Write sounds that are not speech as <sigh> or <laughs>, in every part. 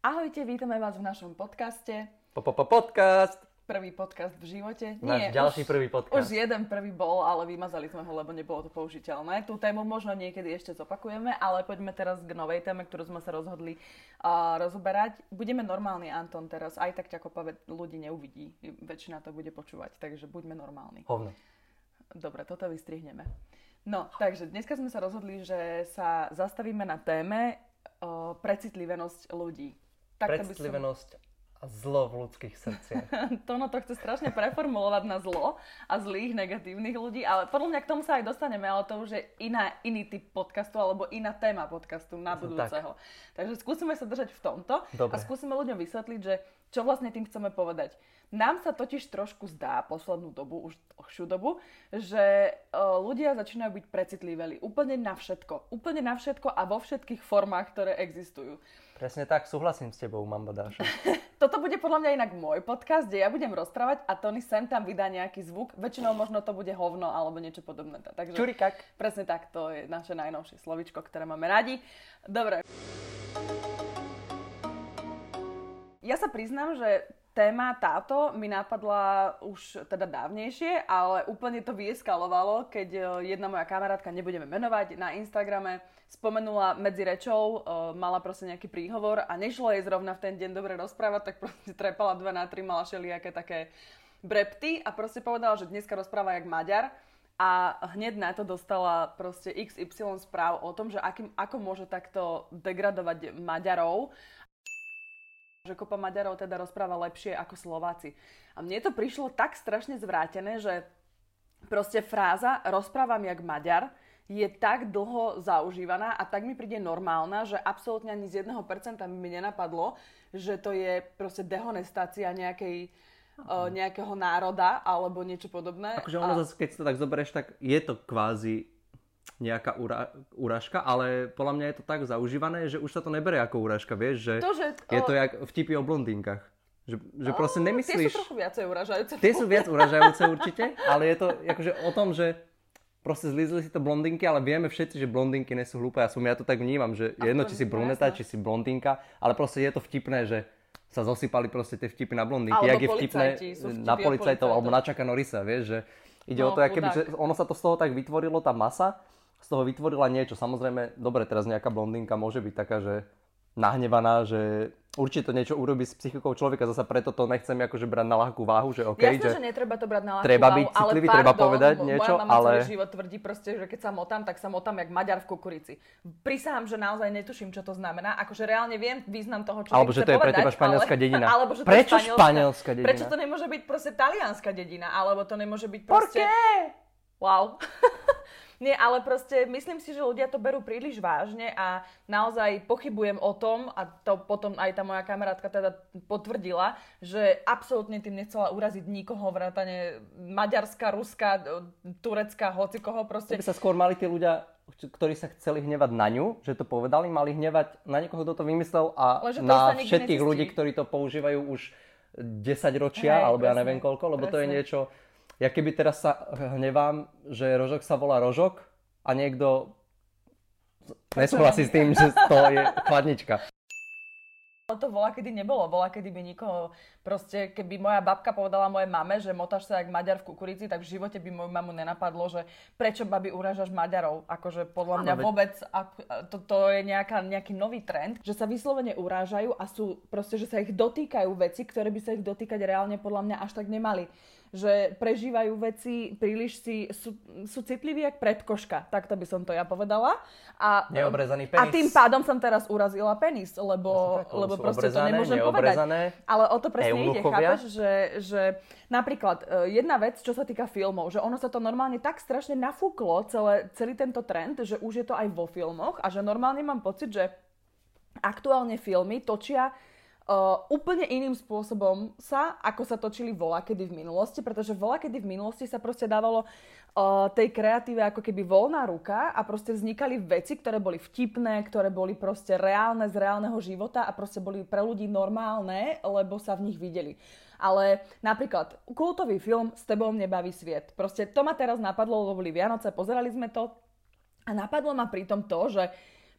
Ahojte, vítame vás v našom podcaste. Po, po, po podcast. Prvý podcast v živote. Náš ďalší už, prvý podcast. Už jeden prvý bol, ale vymazali sme ho, lebo nebolo to použiteľné. Tú tému možno niekedy ešte zopakujeme, ale poďme teraz k novej téme, ktorú sme sa rozhodli uh, rozoberať. Budeme normálni, Anton, teraz. Aj tak ťa kopa ľudí neuvidí. Väčšina to bude počúvať, takže buďme normálni. Hovno. Dobre, toto vystrihneme. No, takže dneska sme sa rozhodli, že sa zastavíme na téme uh, precitlivenosť ľudí tak Predstlivenosť som... a zlo v ľudských srdciach. <laughs> Tono to chce strašne preformulovať na zlo a zlých negatívnych ľudí, ale podľa mňa k tomu sa aj dostaneme, ale to už je iná, iný typ podcastu alebo iná téma podcastu na budúceho. Tak. Takže skúsime sa držať v tomto Dobre. a skúsime ľuďom vysvetliť, že čo vlastne tým chceme povedať. Nám sa totiž trošku zdá poslednú dobu, už dlhšiu dobu, že uh, ľudia začínajú byť precitliveli úplne na všetko. Úplne na všetko a vo všetkých formách, ktoré existujú. Presne tak, súhlasím s tebou, Mamba Dáša. <laughs> Toto bude podľa mňa inak môj podcast, kde ja budem rozprávať a Tony sem tam vydá nejaký zvuk. Väčšinou možno to bude hovno alebo niečo podobné. Takže, Čurikak. Presne tak, to je naše najnovšie slovičko, ktoré máme radi. Dobre. Ja sa priznám, že téma táto mi napadla už teda dávnejšie, ale úplne to vyeskalovalo, keď e, jedna moja kamarátka, nebudeme menovať, na Instagrame spomenula medzi rečou, uh, mala proste nejaký príhovor a nešlo jej zrovna v ten deň dobre rozprávať, tak proste trepala dva na tri, mala všelijaké také brepty a proste povedala, že dneska rozpráva jak Maďar a hneď na to dostala proste XY správ o tom, že akým, ako môže takto degradovať Maďarov že kopa Maďarov teda rozpráva lepšie ako Slováci. A mne to prišlo tak strašne zvrátené, že proste fráza rozprávam jak Maďar je tak dlho zaužívaná a tak mi príde normálna, že absolútne ani z 1% mi nenapadlo, že to je proste dehonestácia nejakej uh, nejakého národa alebo niečo podobné. Akože ono a... zase, keď si to tak zoberieš, tak je to kvázi nejaká ura, uražka, ale podľa mňa je to tak zaužívané, že už sa to nebere ako uražka, vieš, že, to, že je to jak vtipy o blondínkach. Že, že proste nemyslíš... Tie sú trochu viacej uražajúce. Tie sú viac uražajúce určite, ale je to akože o tom, že proste zlízli si to blondinky, ale vieme všetci, že blondinky nie sú hlúpe. Ja som ja to tak vnímam, že je jedno, či si bruneta, či si blondinka, ale proste je to vtipné, že sa zosypali proste tie vtipy na blondinky. Alebo Jak je vtipné na policajtov, alebo na Čaka Norisa, vieš, že ide no, o to, keby, že ono sa to z toho tak vytvorilo, tá masa, z toho vytvorila niečo. Samozrejme, dobre, teraz nejaká blondinka môže byť taká, že nahnevaná, že určite to niečo urobí s psychikou človeka, zase preto to nechcem akože brať na ľahkú váhu, že OK, Jasne, že, že netreba to brať na ľahkú treba váhu, byť citlivý, ale treba povedať niečo, moja mama ale... celý život tvrdí proste, že keď sa motám, tak sa motám jak Maďar v kukurici. Prisahám, že naozaj netuším, čo to znamená, akože reálne viem význam toho, čo <laughs> Alebo že to je pre teba španielská ale... dedina. alebo že Prečo to je španielská dedina? Prečo to nemôže byť proste talianská dedina, alebo to nemôže byť proste... Wow. <laughs> Nie, ale proste myslím si, že ľudia to berú príliš vážne a naozaj pochybujem o tom, a to potom aj tá moja kamarátka teda potvrdila, že absolútne tým nechcela uraziť nikoho, vrátane Maďarska, Ruska, Turecka, hoci koho proste. By sa skôr mali tí ľudia ktorí sa chceli hnevať na ňu, že to povedali, mali hnevať na niekoho, kto to vymyslel a na všetkých ľudí, ktorí to používajú už 10 ročia, Hej, alebo presne, ja neviem koľko, lebo presne. to je niečo, ja keby teraz sa hnevám, že rožok sa volá rožok a niekto nesúhlasí s tým, že to je chladnička. To bola, kedy nebolo. Bola, kedy by nikoho... Proste, keby moja babka povedala mojej mame, že motáš sa jak Maďar v kukurici, tak v živote by moju mamu nenapadlo, že prečo babi uražaš Maďarov. Akože podľa mňa vôbec... To, to je nejaká, nejaký nový trend, že sa vyslovene urážajú a sú proste, že sa ich dotýkajú veci, ktoré by sa ich dotýkať reálne podľa mňa až tak nemali že prežívajú veci, príliš si, sú, sú citliví jak predkoška, takto by som to ja povedala. A, Neobrezaný penis. A tým pádom som teraz urazila penis, lebo, tak, lebo proste to nemôžem povedať. Ale o to presne ide, chápeš, že, že napríklad e, jedna vec, čo sa týka filmov, že ono sa to normálne tak strašne nafúklo, celé, celý tento trend, že už je to aj vo filmoch a že normálne mám pocit, že aktuálne filmy točia Uh, úplne iným spôsobom sa, ako sa točili vola v minulosti, pretože vola v minulosti sa proste dávalo uh, tej kreatíve ako keby voľná ruka a proste vznikali veci, ktoré boli vtipné, ktoré boli proste reálne z reálneho života a proste boli pre ľudí normálne, lebo sa v nich videli. Ale napríklad kultový film S tebou nebaví sviet. Proste to ma teraz napadlo, lebo boli Vianoce, pozerali sme to a napadlo ma pritom to, že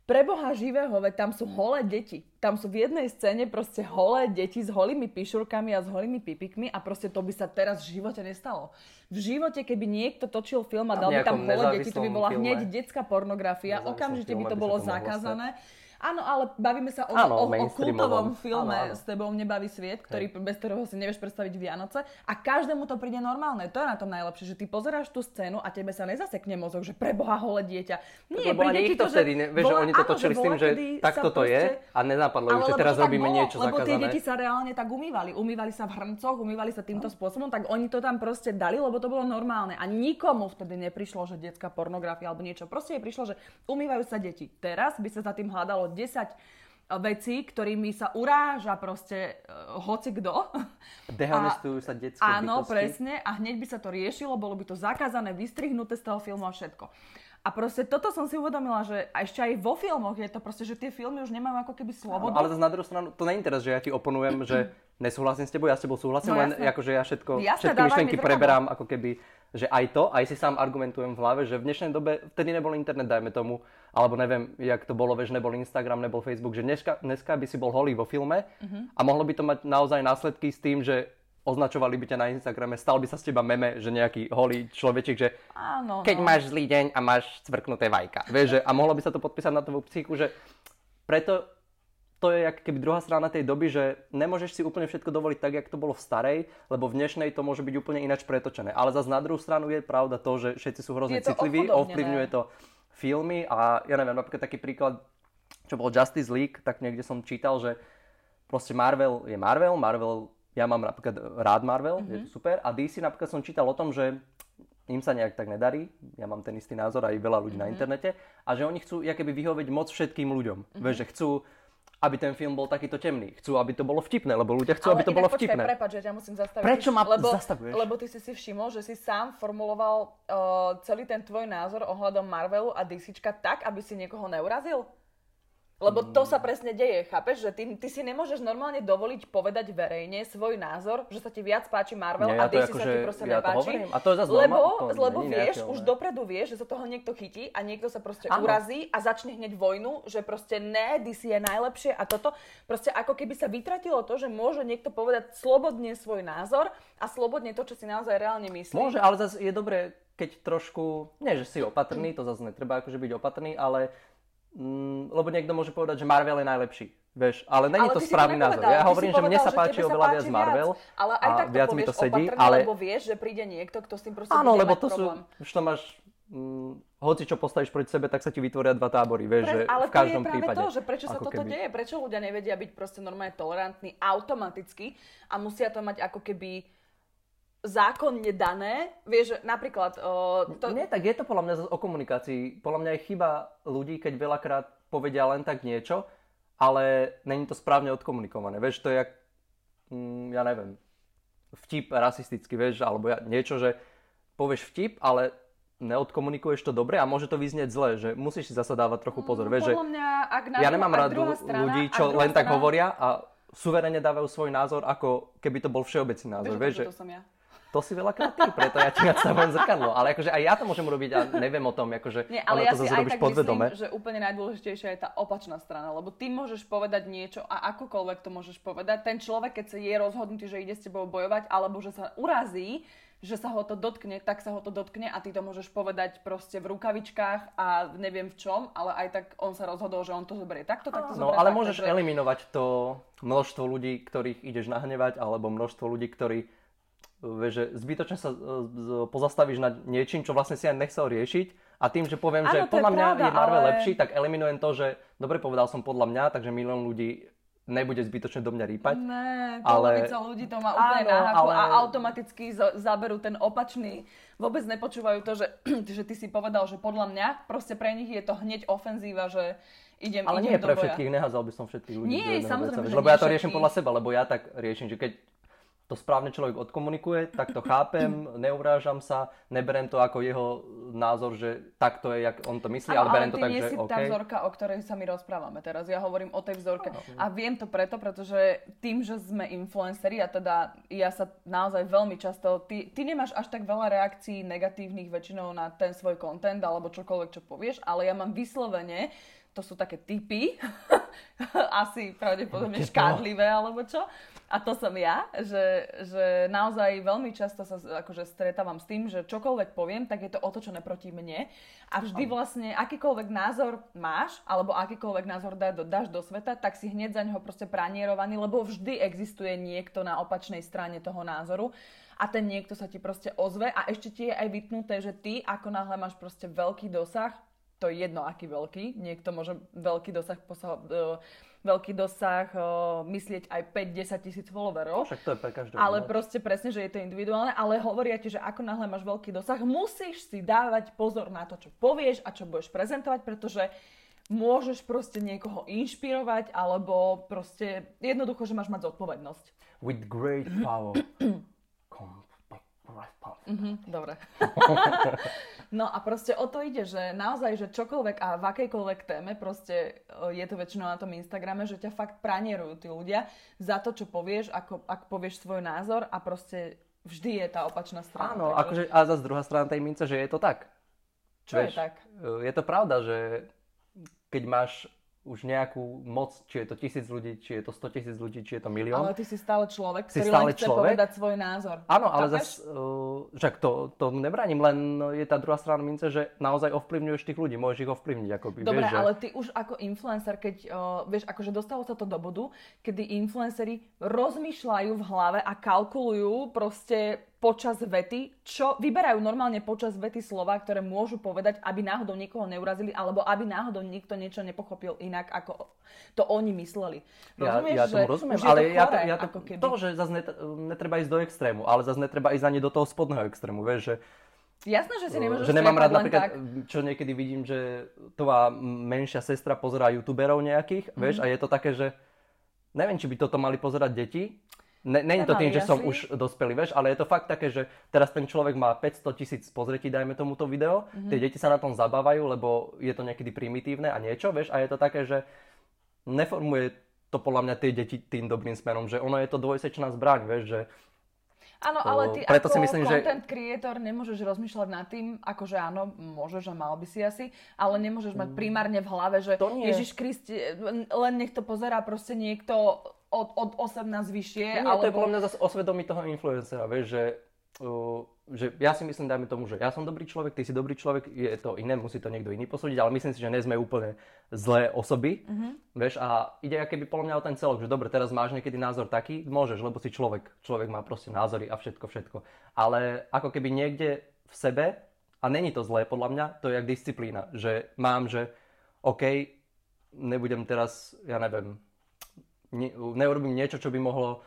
Preboha živého, veď tam sú holé deti. Tam sú v jednej scéne proste holé deti s holými pišurkami a s holými pipikmi a proste to by sa teraz v živote nestalo. V živote, keby niekto točil film a dal by tam holé deti, to by bola filme. hneď detská pornografia, okamžite by to bolo zakázané. Stať Áno, ale bavíme sa o, Áno, o, o kultovom filme áno, áno. S tebou nebaví sviet, ktorý, bez ktorého si nevieš predstaviť Vianoce a každému to príde normálne. To je na tom najlepšie, že ty pozeráš tú scénu a tebe sa nezasekne mozog, že preboha holé dieťa. Nie, lebo ani ich to vtedy, ne, vieš, že oni to točili s tým, že takto to je a nenapadlo že teraz robíme bolo, niečo lebo zakázané. tie deti sa reálne tak umývali. Umývali sa v hrncoch, umývali sa týmto spôsobom, tak oni to tam proste dali, lebo to bolo normálne. A nikomu vtedy neprišlo, že detská pornografia alebo niečo. Proste jej prišlo, že umývajú sa deti. Teraz by sa za tým hľadalo 10 veci, ktorými sa uráža proste uh, hoci kto. Dehonestujú sa detské Áno, bytosti. presne. A hneď by sa to riešilo, bolo by to zakázané, vystrihnuté z toho filmu a všetko. A proste toto som si uvedomila, že ešte aj vo filmoch je to proste, že tie filmy už nemajú ako keby slobodu. ale zase na druhú stranu, to není teraz, že ja ti oponujem, že <clears throat> nesúhlasím s tebou, ja s tebou súhlasím, no, len akože ja všetko, jasne, všetky myšlienky preberám ako keby, že aj to, aj si sám argumentujem v hlave, že v dnešnej dobe, vtedy nebol internet, dajme tomu, alebo neviem, jak to bolo, vieš, nebol Instagram, nebol Facebook, že dneska, dneska by si bol holý vo filme uh-huh. a mohlo by to mať naozaj následky s tým, že označovali by ťa na Instagrame, stal by sa z teba meme, že nejaký holý človečik, že Áno, keď no. máš zlý deň a máš cvrknuté vajka. Vieš, že, a mohlo by sa to podpísať na tvoju psychiku, že preto to je jak keby druhá strana tej doby, že nemôžeš si úplne všetko dovoliť tak, jak to bolo v starej, lebo v dnešnej to môže byť úplne ináč pretočené. Ale zase na druhú stranu je pravda to, že všetci sú hrozne citliví, ovplyvňuje to filmy a ja neviem, napríklad taký príklad, čo bol Justice League, tak niekde som čítal, že proste Marvel je Marvel, Marvel ja mám napríklad rád Marvel, mm-hmm. je to mhm. super. A DC napríklad som čítal o tom, že im sa nejak tak nedarí, ja mám ten istý názor aj veľa ľudí mm-hmm. na mhm. internete, a že oni chcú keby vyhovieť moc všetkým ľuďom. Mm-hmm. Vieš, že chcú, aby ten film bol takýto temný. Chcú, aby to bolo vtipné, lebo ľudia chcú, Ale aby to bolo počkaj, vtipné. Prepáč, že ťa musím zastaviť. Prečo ma lebo, zastavuješ? Lebo ty si si všimol, že si sám formuloval uh, celý ten tvoj názor ohľadom Marvelu a DC tak, aby si niekoho neurazil? Lebo to sa presne deje, chápeš? Že ty, ty si nemôžeš normálne dovoliť povedať verejne svoj názor, že sa ti viac páči Marvel Nie, a DC sa ti proste ja nepáči. A to je zase lebo, to lebo vieš, už dopredu vieš, že sa toho niekto chytí a niekto sa proste ano. urazí a začne hneď vojnu, že proste ne, DC je najlepšie a toto. Proste ako keby sa vytratilo to, že môže niekto povedať slobodne svoj názor a slobodne to, čo si naozaj reálne myslí. Môže, ale zase je dobré, keď trošku, nie že si opatrný, to zase netreba akože byť opatrný, ale Mm, lebo niekto môže povedať, že Marvel je najlepší. Vieš, ale není to správny názor. Ja hovorím, že mne sa páči oveľa viac Marvel ale aj tak to viac mi to sedí, ale... lebo vieš, že príde niekto, kto s tým proste Áno, lebo to problém. sú, už to máš mm, hoci čo postavíš proti sebe, tak sa ti vytvoria dva tábory, vieš, Pre, že ale v každom to je práve to, že prečo sa toto keby. deje, prečo ľudia nevedia byť proste normálne tolerantní automaticky a musia to mať ako keby zákonne dané. Vieš, napríklad... Uh, to... Nie, tak je to podľa mňa o komunikácii. Podľa mňa je chyba ľudí, keď veľakrát povedia len tak niečo, ale není to správne odkomunikované. Vieš, to je jak, mm, ja neviem, vtip rasistický, vieš, alebo ja, niečo, že povieš vtip, ale neodkomunikuješ to dobre a môže to vyznieť zle, že musíš si zasa dávať trochu pozor. No, vieš, že mňa, ak ja nemám rád ľudí, čo len strana... tak hovoria a suverene dávajú svoj názor, ako keby to bol všeobecný názor. Vieš, vieš, že... to som ja to si veľakrát ty, preto ja ti nastavujem zrkadlo. Ale akože aj ja to môžem urobiť a neviem o tom, akože Nie, ale ja to aj tak podvedome. myslím, že úplne najdôležitejšia je tá opačná strana, lebo ty môžeš povedať niečo a akokoľvek to môžeš povedať. Ten človek, keď sa je rozhodnutý, že ide s tebou bojovať, alebo že sa urazí, že sa ho to dotkne, tak sa ho to dotkne a ty to môžeš povedať proste v rukavičkách a neviem v čom, ale aj tak on sa rozhodol, že on to zoberie takto, tak to No ale môžeš takže... eliminovať to množstvo ľudí, ktorých ideš nahnevať, alebo množstvo ľudí, ktorí vieš, že zbytočne sa pozastavíš nad niečím, čo vlastne si aj nechcel riešiť a tým, že poviem, ano, že podľa mňa pravda, je Marvel ale... lepší, tak eliminujem to, že dobre povedal som podľa mňa, takže milión ľudí nebude zbytočne do mňa rýpať. Ne, ale... ľudí to má úplne áno, náhaku ale... a automaticky zaberú ten opačný. Vôbec nepočúvajú to, že, <clears throat> že ty si povedal, že podľa mňa, proste pre nich je to hneď ofenzíva, že idem, ale idem nie pre všetkých, neházal by som všetkých ľudí. Nie, samozrejme, Lebo ja to riešim podľa seba, lebo ja tak riešim, že keď to správne človek odkomunikuje, tak to chápem, neurážam sa, neberem to ako jeho názor, že takto je, jak on to myslí, ale, ale berem to tak, že OK. tá vzorka, o ktorej sa my rozprávame teraz. Ja hovorím o tej vzorke. No. A viem to preto, pretože tým, že sme influenceri a teda ja sa naozaj veľmi často, ty, ty nemáš až tak veľa reakcií negatívnych väčšinou na ten svoj content alebo čokoľvek, čo povieš, ale ja mám vyslovene to sú také typy, <laughs> asi pravdepodobne škádlivé alebo čo. A to som ja, že, že naozaj veľmi často sa akože stretávam s tým, že čokoľvek poviem, tak je to otočené proti mne. A vždy vlastne akýkoľvek názor máš, alebo akýkoľvek názor dáš do sveta, tak si hneď za neho proste pranierovaný, lebo vždy existuje niekto na opačnej strane toho názoru a ten niekto sa ti proste ozve a ešte ti je aj vytnuté, že ty ako náhle máš proste veľký dosah, to je jedno aký veľký, niekto môže veľký dosah posah, uh, veľký dosah, uh, myslieť aj 5-10 tisíc followerov. Však to je pre každého. Ale proste presne, že je to individuálne, ale hovoria ti, že ako náhle máš veľký dosah, musíš si dávať pozor na to, čo povieš a čo budeš prezentovať, pretože môžeš proste niekoho inšpirovať, alebo proste jednoducho, že máš mať zodpovednosť. With great power <clears throat> Mm-hmm, <laughs> dobre. <laughs> no a proste o to ide, že naozaj, že čokoľvek a v akejkoľvek téme, proste je to väčšinou na tom Instagrame, že ťa fakt pranierujú tí ľudia za to, čo povieš, ako, ak povieš svoj názor a proste vždy je tá opačná strana. Áno, akože, a zase druhá strana tej mince, že je to tak. Čo Vieš, je tak? Je to pravda, že keď máš už nejakú moc, či je to tisíc ľudí, či je to 100 tisíc ľudí, či je to milión. Ale ty si stále človek, si ktorý stále len chce človek. povedať svoj názor. Áno, ale zase, uh, však to, to nebránim, len je tá druhá strana mince, že naozaj ovplyvňuješ tých ľudí, môžeš ich ovplyvniť. Akoby, Dobre, vieš, ale ty už ako influencer, keď, uh, vieš, akože dostalo sa to do bodu, kedy influenceri rozmýšľajú v hlave a kalkulujú proste počas vety, čo vyberajú normálne počas vety slova, ktoré môžu povedať, aby náhodou niekoho neurazili, alebo aby náhodou nikto niečo nepochopil inak, ako to oni mysleli. Rozumieš, ja, ja tomu rozumiem, ale to ja, to, ja to, keby... to, že zase netreba ísť do extrému, ale zase netreba ísť ani do toho spodného extrému, vieš, že Jasné, že si nemôžeš že nemám rád napríklad, tak. čo niekedy vidím, že tvoja menšia sestra pozerá youtuberov nejakých, mm-hmm. vieš, a je to také, že neviem, či by toto mali pozerať deti, Ne, není to tým, že som už dospelý, vieš, ale je to fakt také, že teraz ten človek má 500 tisíc pozretí, dajme tomuto video, mm-hmm. tie deti sa na tom zabávajú, lebo je to niekedy primitívne a niečo, vieš, a je to také, že neformuje to podľa mňa tie deti tým dobrým smerom, že ono je to dvojsečná zbraň, vieš, že Áno, ale ty Preto ako si myslím, content že... creator nemôžeš rozmýšľať nad tým, akože áno, môžeš a mal by si asi, ale nemôžeš mať mm. primárne v hlave, že Ježiš Kristi, len nech to pozerá proste niekto od, od 18 vyššie. Nie, alebo... to je podľa mňa zase osvedomí toho influencera, vieš, že, uh, že ja si myslím, dajme tomu, že ja som dobrý človek, ty si dobrý človek, je to iné, musí to niekto iný posúdiť, ale myslím si, že nie sme úplne zlé osoby, mm-hmm. vieš, a ide keby podľa mňa o ten celok, že dobre, teraz máš niekedy názor taký, môžeš, lebo si človek, človek má proste názory a všetko, všetko. Ale ako keby niekde v sebe, a není to zlé podľa mňa, to je jak disciplína, že mám, že OK, nebudem teraz, ja neviem, ne, neurobím niečo, čo by mohlo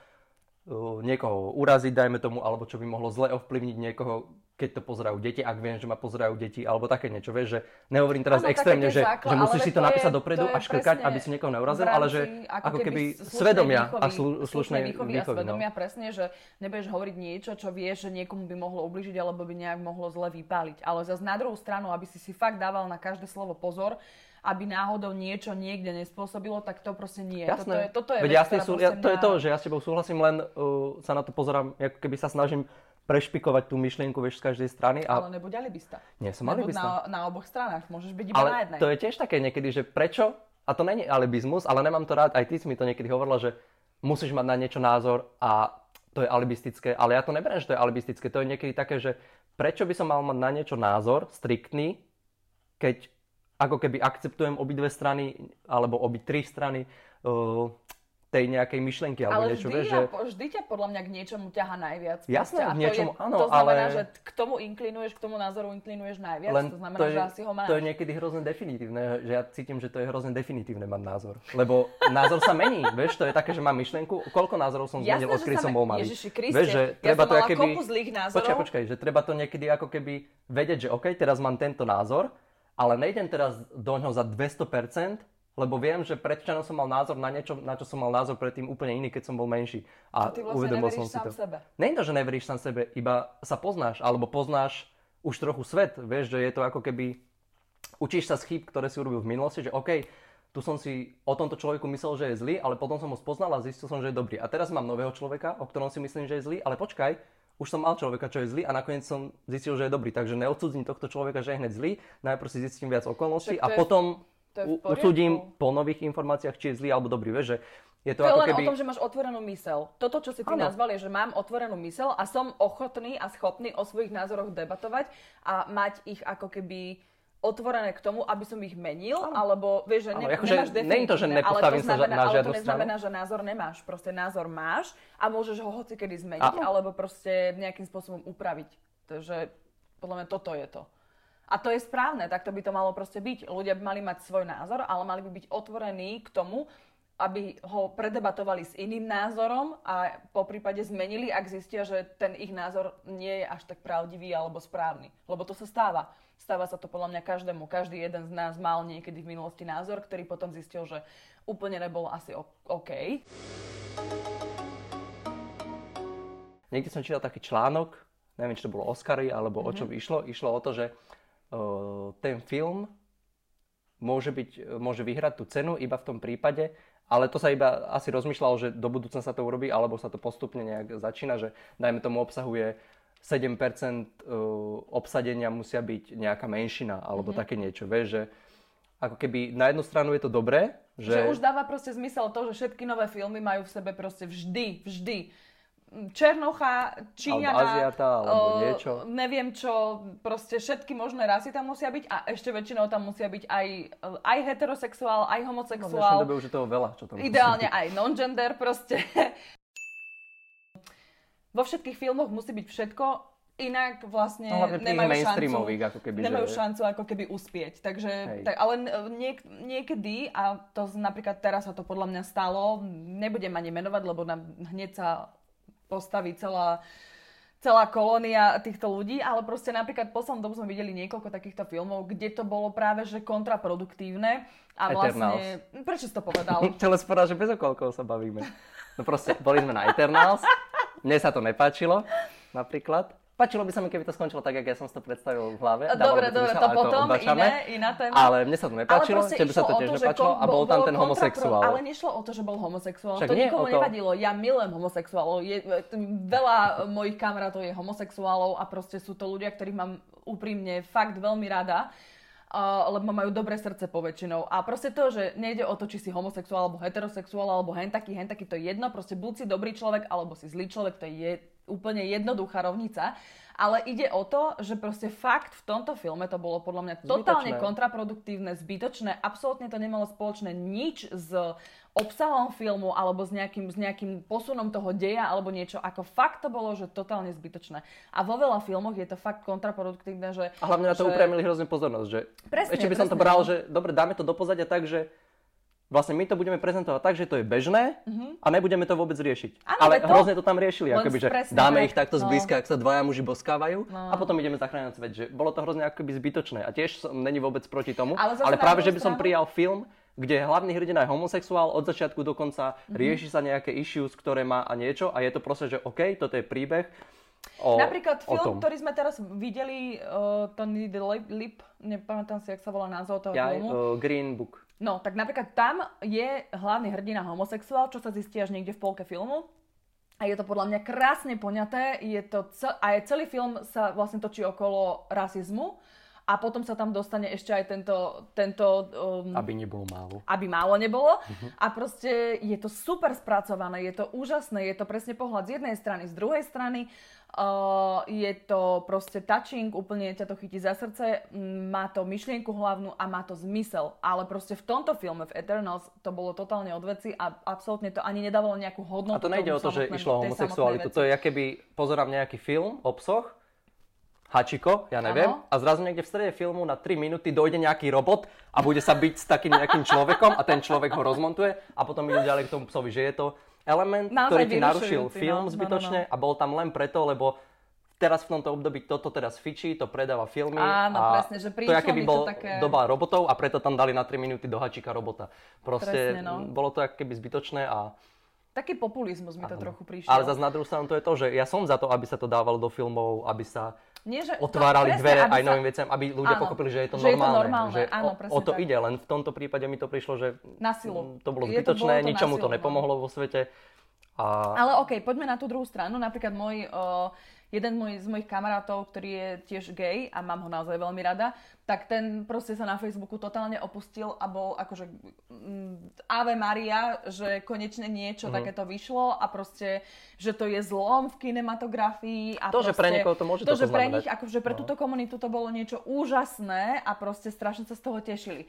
uh, niekoho uraziť, dajme tomu, alebo čo by mohlo zle ovplyvniť niekoho, keď to pozerajú deti, ak viem, že ma pozerajú deti, alebo také niečo, vieš, že nehovorím teraz ano, extrémne, že, základ, že musíš si to, to napísať je, dopredu a škrkať, aby si niekoho neurazil, ale že ako, keby svedomia výchovy, a slu, slušnej výchovy, výchovy, a svedomia no. presne, že nebudeš hovoriť niečo, čo vieš, že niekomu by mohlo ubližiť alebo by nejak mohlo zle vypáliť. Ale zase na druhú stranu, aby si si fakt dával na každé slovo pozor, aby náhodou niečo niekde nespôsobilo, tak to proste nie. Jasné. Toto je, toto je Veď vec, jasný, sú, ja, to je to, že ja s tebou súhlasím, len uh, sa na to pozerám, ako keby sa snažím prešpikovať tú myšlienku, vieš, z každej strany. A... Ale nebuď alibista. Nie som alibista. Na, na oboch stranách, môžeš byť iba Ale na jednej. to je tiež také niekedy, že prečo, a to není alibizmus, ale nemám to rád, aj ty si mi to niekedy hovorila, že musíš mať na niečo názor a to je alibistické, ale ja to neberiem, že to je alibistické, to je niekedy také, že prečo by som mal mať na niečo názor, striktný, keď ako keby akceptujem obidve strany, alebo obi tri strany uh, tej nejakej myšlenky alebo ale niečo, vždy, že... vždy ťa podľa mňa k niečomu ťaha najviac. Jasné, k niečomu, áno, To znamená, ale... že k tomu inklinuješ, k tomu názoru inklinuješ najviac, Len to znamená, to je, že asi ho máš. To je niekedy hrozne definitívne, že ja cítim, že to je hrozne definitívne mať názor. Lebo názor sa mení, <laughs> vieš, to je také, že mám myšlenku, koľko názorov som zmenil, odkedy som bol malý. Ježiši Kriste, vieš, že treba ja to keby... zlých názorov. Počkaj, počkaj, že treba to niekedy ako keby vedieť, že OK, teraz mám tento názor, ale nejdem teraz do ňoho za 200%, lebo viem, že predčanom som mal názor na niečo, na čo som mal názor predtým úplne iný, keď som bol menší. A, ty vlastne uvedomil som si to. Sebe. Nie je to, že neveríš sám sebe, iba sa poznáš, alebo poznáš už trochu svet. Vieš, že je to ako keby učíš sa z chýb, ktoré si urobil v minulosti, že OK, tu som si o tomto človeku myslel, že je zlý, ale potom som ho spoznal a zistil som, že je dobrý. A teraz mám nového človeka, o ktorom si myslím, že je zlý, ale počkaj, už som mal človeka, čo je zlý a nakoniec som zistil, že je dobrý. Takže neodsudzím tohto človeka, že je hneď zlý, najprv si zistím viac okolností a potom usúdim po nových informáciách, či je zlý alebo dobrý. Vieš, že je to, to ako je len keby... o tom, že máš otvorenú mysel. Toto, čo si ty ano. nazval, je, že mám otvorenú mysel a som ochotný a schopný o svojich názoroch debatovať a mať ich ako keby otvorené k tomu, aby som ich menil, ano. alebo vieš, že ne, ano, akože nemáš je to, že nepostavím sa znamená, na žiadnu Ale to neznamená, stranu. že názor nemáš. Proste názor máš a môžeš ho hoci kedy zmeniť, ano. alebo proste nejakým spôsobom upraviť. Takže podľa mňa toto je to. A to je správne, tak to by to malo proste byť. Ľudia by mali mať svoj názor, ale mali by byť otvorení k tomu, aby ho predebatovali s iným názorom a po prípade zmenili, ak zistia, že ten ich názor nie je až tak pravdivý alebo správny. Lebo to sa stáva. Stáva sa to podľa mňa každému. Každý jeden z nás mal niekedy v minulosti názor, ktorý potom zistil, že úplne nebol asi OK. Niekde som čítal taký článok, neviem, či to bolo Oscary, alebo mm-hmm. o čo by mhm. išlo. Išlo o to, že ten film môže, byť, môže vyhrať tú cenu iba v tom prípade, ale to sa iba asi rozmýšľalo, že do budúcna sa to urobí, alebo sa to postupne nejak začína, že dajme tomu obsahuje 7% obsadenia musia byť nejaká menšina, alebo mm-hmm. také niečo. Vieš, že ako keby na jednu stranu je to dobré, že... že už dáva proste zmysel to, že všetky nové filmy majú v sebe proste vždy, vždy Černocha, Číňana, alebo Aziata, alebo uh, niečo. Neviem čo, proste všetky možné rasy tam musia byť a ešte väčšinou tam musia byť aj, aj heterosexuál, aj homosexuál. No, v dobe už je toho veľa, čo tam Ideálne aj non-gender proste. <laughs> Vo všetkých filmoch musí byť všetko, inak vlastne no, nemajú šancu, ako keby, nemajú že... šancu ako keby uspieť. Takže, tak, ale niek- niekedy, a to napríklad teraz sa to podľa mňa stalo, nebudem ani menovať, lebo nám hneď sa postaví celá, celá kolónia týchto ľudí, ale proste napríklad poslednú dobu sme videli niekoľko takýchto filmov, kde to bolo práve že kontraproduktívne. A vlastne... Eternals. Prečo si to povedal? <laughs> Chcel som povedať, že bez okolkov sa bavíme. No proste, boli sme na Eternals, <laughs> mne sa to nepáčilo, napríklad. Páčilo by sa mi, keby to skončilo tak, ako ja som si to predstavil v hlave. Dobre, dobre, to potom, to iné, iná téma. Ale mne sa to nepáčilo, tebe sa to tiež to, nepáčilo a bol tam ten homosexuál. Ale nešlo o to, že bol homosexuál, Však to nikomu to... nevadilo. Ja milujem homosexuálov. Je, veľa mojich kamarátov je homosexuálov a proste sú to ľudia, ktorých mám úprimne fakt veľmi rada. Uh, lebo majú dobré srdce poväčšinou. A proste to, že nejde o to, či si homosexuál, alebo heterosexuál, alebo hen taký, hen taký, to je jedno. Proste buď si dobrý človek, alebo si zlý človek, to je úplne jednoduchá rovnica. Ale ide o to, že proste fakt v tomto filme to bolo podľa mňa totálne zbytočné. kontraproduktívne, zbytočné, absolútne to nemalo spoločné nič s obsahom filmu alebo s nejakým, s nejakým posunom toho deja alebo niečo. Ako fakt to bolo, že totálne zbytočné. A vo veľa filmoch je to fakt kontraproduktívne, že... A hlavne na to že... upriamili hrozne pozornosť, že... Presne, ešte by som to bral, no. že dobre, dáme to do pozadia tak, že vlastne my to budeme prezentovať tak, že to je bežné uh-huh. a nebudeme to vôbec riešiť. Ano, Ale to... hrozne to tam riešili, akoby, že presne, dáme ich takto no. zblízka, ak sa dvaja muži boskávajú no. a potom ideme zachrániť svet. Že bolo to hrozne akoby zbytočné a tiež som, není vôbec proti tomu. Ale, ale práve, že by som prijal film, kde hlavný hrdina je homosexuál, od začiatku do konca mm-hmm. rieši sa nejaké issues, ktoré má a niečo a je to proste, že OK, toto je príbeh. O, Napríklad film, ktorý sme teraz videli, uh, Tony the Lip, nepamätám si, jak sa volá názov toho ja, filmu. Uh, Green Book. No, tak napríklad tam je hlavný hrdina homosexuál, čo sa zistí až niekde v polke filmu. A je to podľa mňa krásne poňaté. Je to cel- a je celý film sa vlastne točí okolo rasizmu. A potom sa tam dostane ešte aj tento... tento um, aby nebolo málo. Aby málo nebolo. Uh-huh. A proste je to super spracované, je to úžasné, je to presne pohľad z jednej strany, z druhej strany. Uh, je to proste touching, úplne ťa to chytí za srdce, má to myšlienku hlavnú a má to zmysel. Ale proste v tomto filme, v Eternals, to bolo totálne od veci a absolútne to ani nedávalo nejakú hodnotu. A to nejde o to, že išlo o homosexualitu. To je, keby pozerám nejaký film, obsoch, hačiko, ja neviem, ano. a zrazu niekde v strede filmu na 3 minúty dojde nejaký robot a bude sa byť s takým nejakým človekom a ten človek ho rozmontuje a potom ide ďalej k tomu psovi, že je to element, Naozaj ktorý ti narušil film no, zbytočne no, no, no. a bol tam len preto, lebo teraz v tomto období toto teraz fičí, to predáva filmy. Áno, a presne, že to je, keby bol také... doba robotov a preto tam dali na 3 minúty do hačika robota. Proste presne, no. bolo to keby zbytočné a taký populizmus mi to trochu prišiel. Ale zase na druhú stranu to je to, že ja som za to, aby sa to dávalo do filmov, aby sa nie, že otvárali to, dvere presne, aj sa... novým veciam, aby ľudia áno, pochopili, že je to že normálne. Je to normálne. Že áno, o, o to tak. ide, len v tomto prípade mi to prišlo, že na silu. to bolo zbytočné, to, bolo to ničomu to no. nepomohlo vo svete. A... Ale okej, okay, poďme na tú druhú stranu. Napríklad môj uh, jeden môj, z mojich kamarátov, ktorý je tiež gay a mám ho naozaj veľmi rada, tak ten proste sa na Facebooku totálne opustil a bol akože mm, Ave Maria, že konečne niečo mm. takéto vyšlo a proste, že to je zlom v kinematografii. A to, proste, že pre niekoho to môže to, že pre nich, akože pre no. túto komunitu to bolo niečo úžasné a proste strašne sa z toho tešili.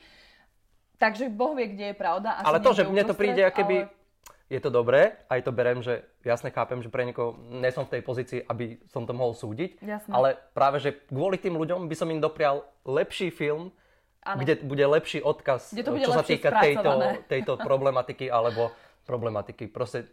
Takže Boh vie, kde je pravda. Asi ale to, že mne to príde, keby ale je to dobré, aj to berem, že jasne chápem, že pre niekoho nie som v tej pozícii, aby som to mohol súdiť, jasne. ale práve, že kvôli tým ľuďom by som im doprial lepší film, ano. kde bude lepší odkaz, kde to bude čo sa týka tejto, tejto problematiky alebo problematiky. Proste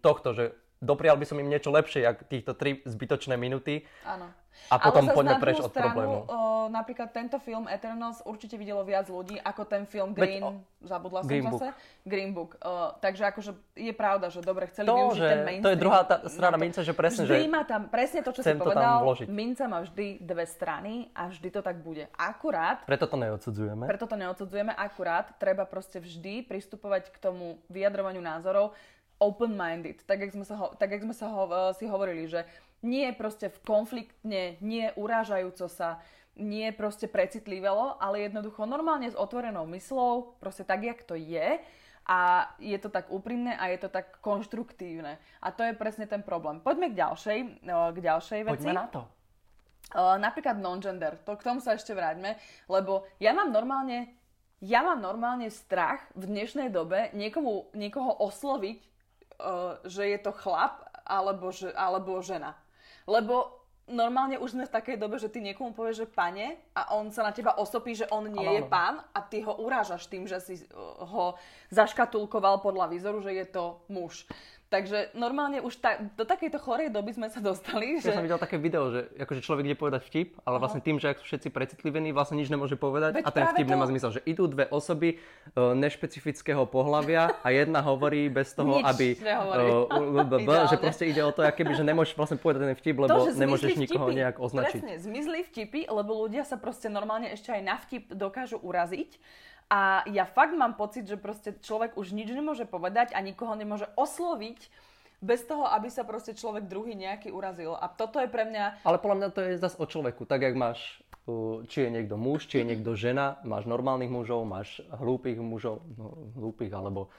tohto, že doprial by som im niečo lepšie, ako týchto tri zbytočné minúty. Áno. A potom poďme preč od stranu, problému. O, napríklad tento film Eternals určite videlo viac ľudí ako ten film Green, Veď, o, zabudla som Green zase, Book. Green Book. O, takže akože je pravda, že dobre, chceli to, využiť že, ten mainstream. To je druhá tá strana mince, že presne, vždy že má tam presne to, čo si povedal. Mince má vždy dve strany a vždy to tak bude. Akurát... Preto to neodsudzujeme. Preto to neodsudzujeme. Akurát treba proste vždy pristupovať k tomu vyjadrovaniu názorov open-minded, tak jak sme, sa ho, tak jak sme sa ho, uh, si hovorili, že nie proste v konfliktne, nie urážajúco sa, nie proste precitlivelo, ale jednoducho normálne s otvorenou myslou, proste tak, jak to je a je to tak úprimné a je to tak konštruktívne. A to je presne ten problém. Poďme k ďalšej, uh, k ďalšej veci. Poďme na to. Uh, napríklad non-gender, to k tomu sa ešte vráťme, lebo ja mám normálne ja mám normálne strach v dnešnej dobe niekomu, niekoho osloviť že je to chlap alebo, že, alebo žena. Lebo normálne už sme v takej dobe, že ty niekomu povieš, že pane a on sa na teba osopí, že on nie ano. je pán a ty ho urážaš tým, že si ho zaškatulkoval podľa výzoru, že je to muž. Takže normálne už ta, do takejto chorej doby sme sa dostali. Že... Ja som videl také video, že akože človek ide povedať vtip, ale vlastne tým, že ak sú všetci precitlivení, vlastne nič nemôže povedať Veď a ten vtip to... nemá zmysel. Že idú dve osoby uh, nešpecifického pohľavia a jedna hovorí bez toho, nič aby... Uh, že proste ide o to, keby, že nemôžeš vlastne povedať ten vtip, lebo to, nemôžeš vtipy, nikoho nejak označiť. Presne, zmizli vtipy, lebo ľudia sa proste normálne ešte aj na vtip dokážu uraziť. A ja fakt mám pocit, že proste človek už nič nemôže povedať a nikoho nemôže osloviť bez toho, aby sa proste človek druhý nejaký urazil. A toto je pre mňa... Ale podľa mňa to je zase o človeku. Tak, jak máš, či je niekto muž, či je niekto žena, máš normálnych mužov, máš hlúpých mužov, no, hlúpych, alebo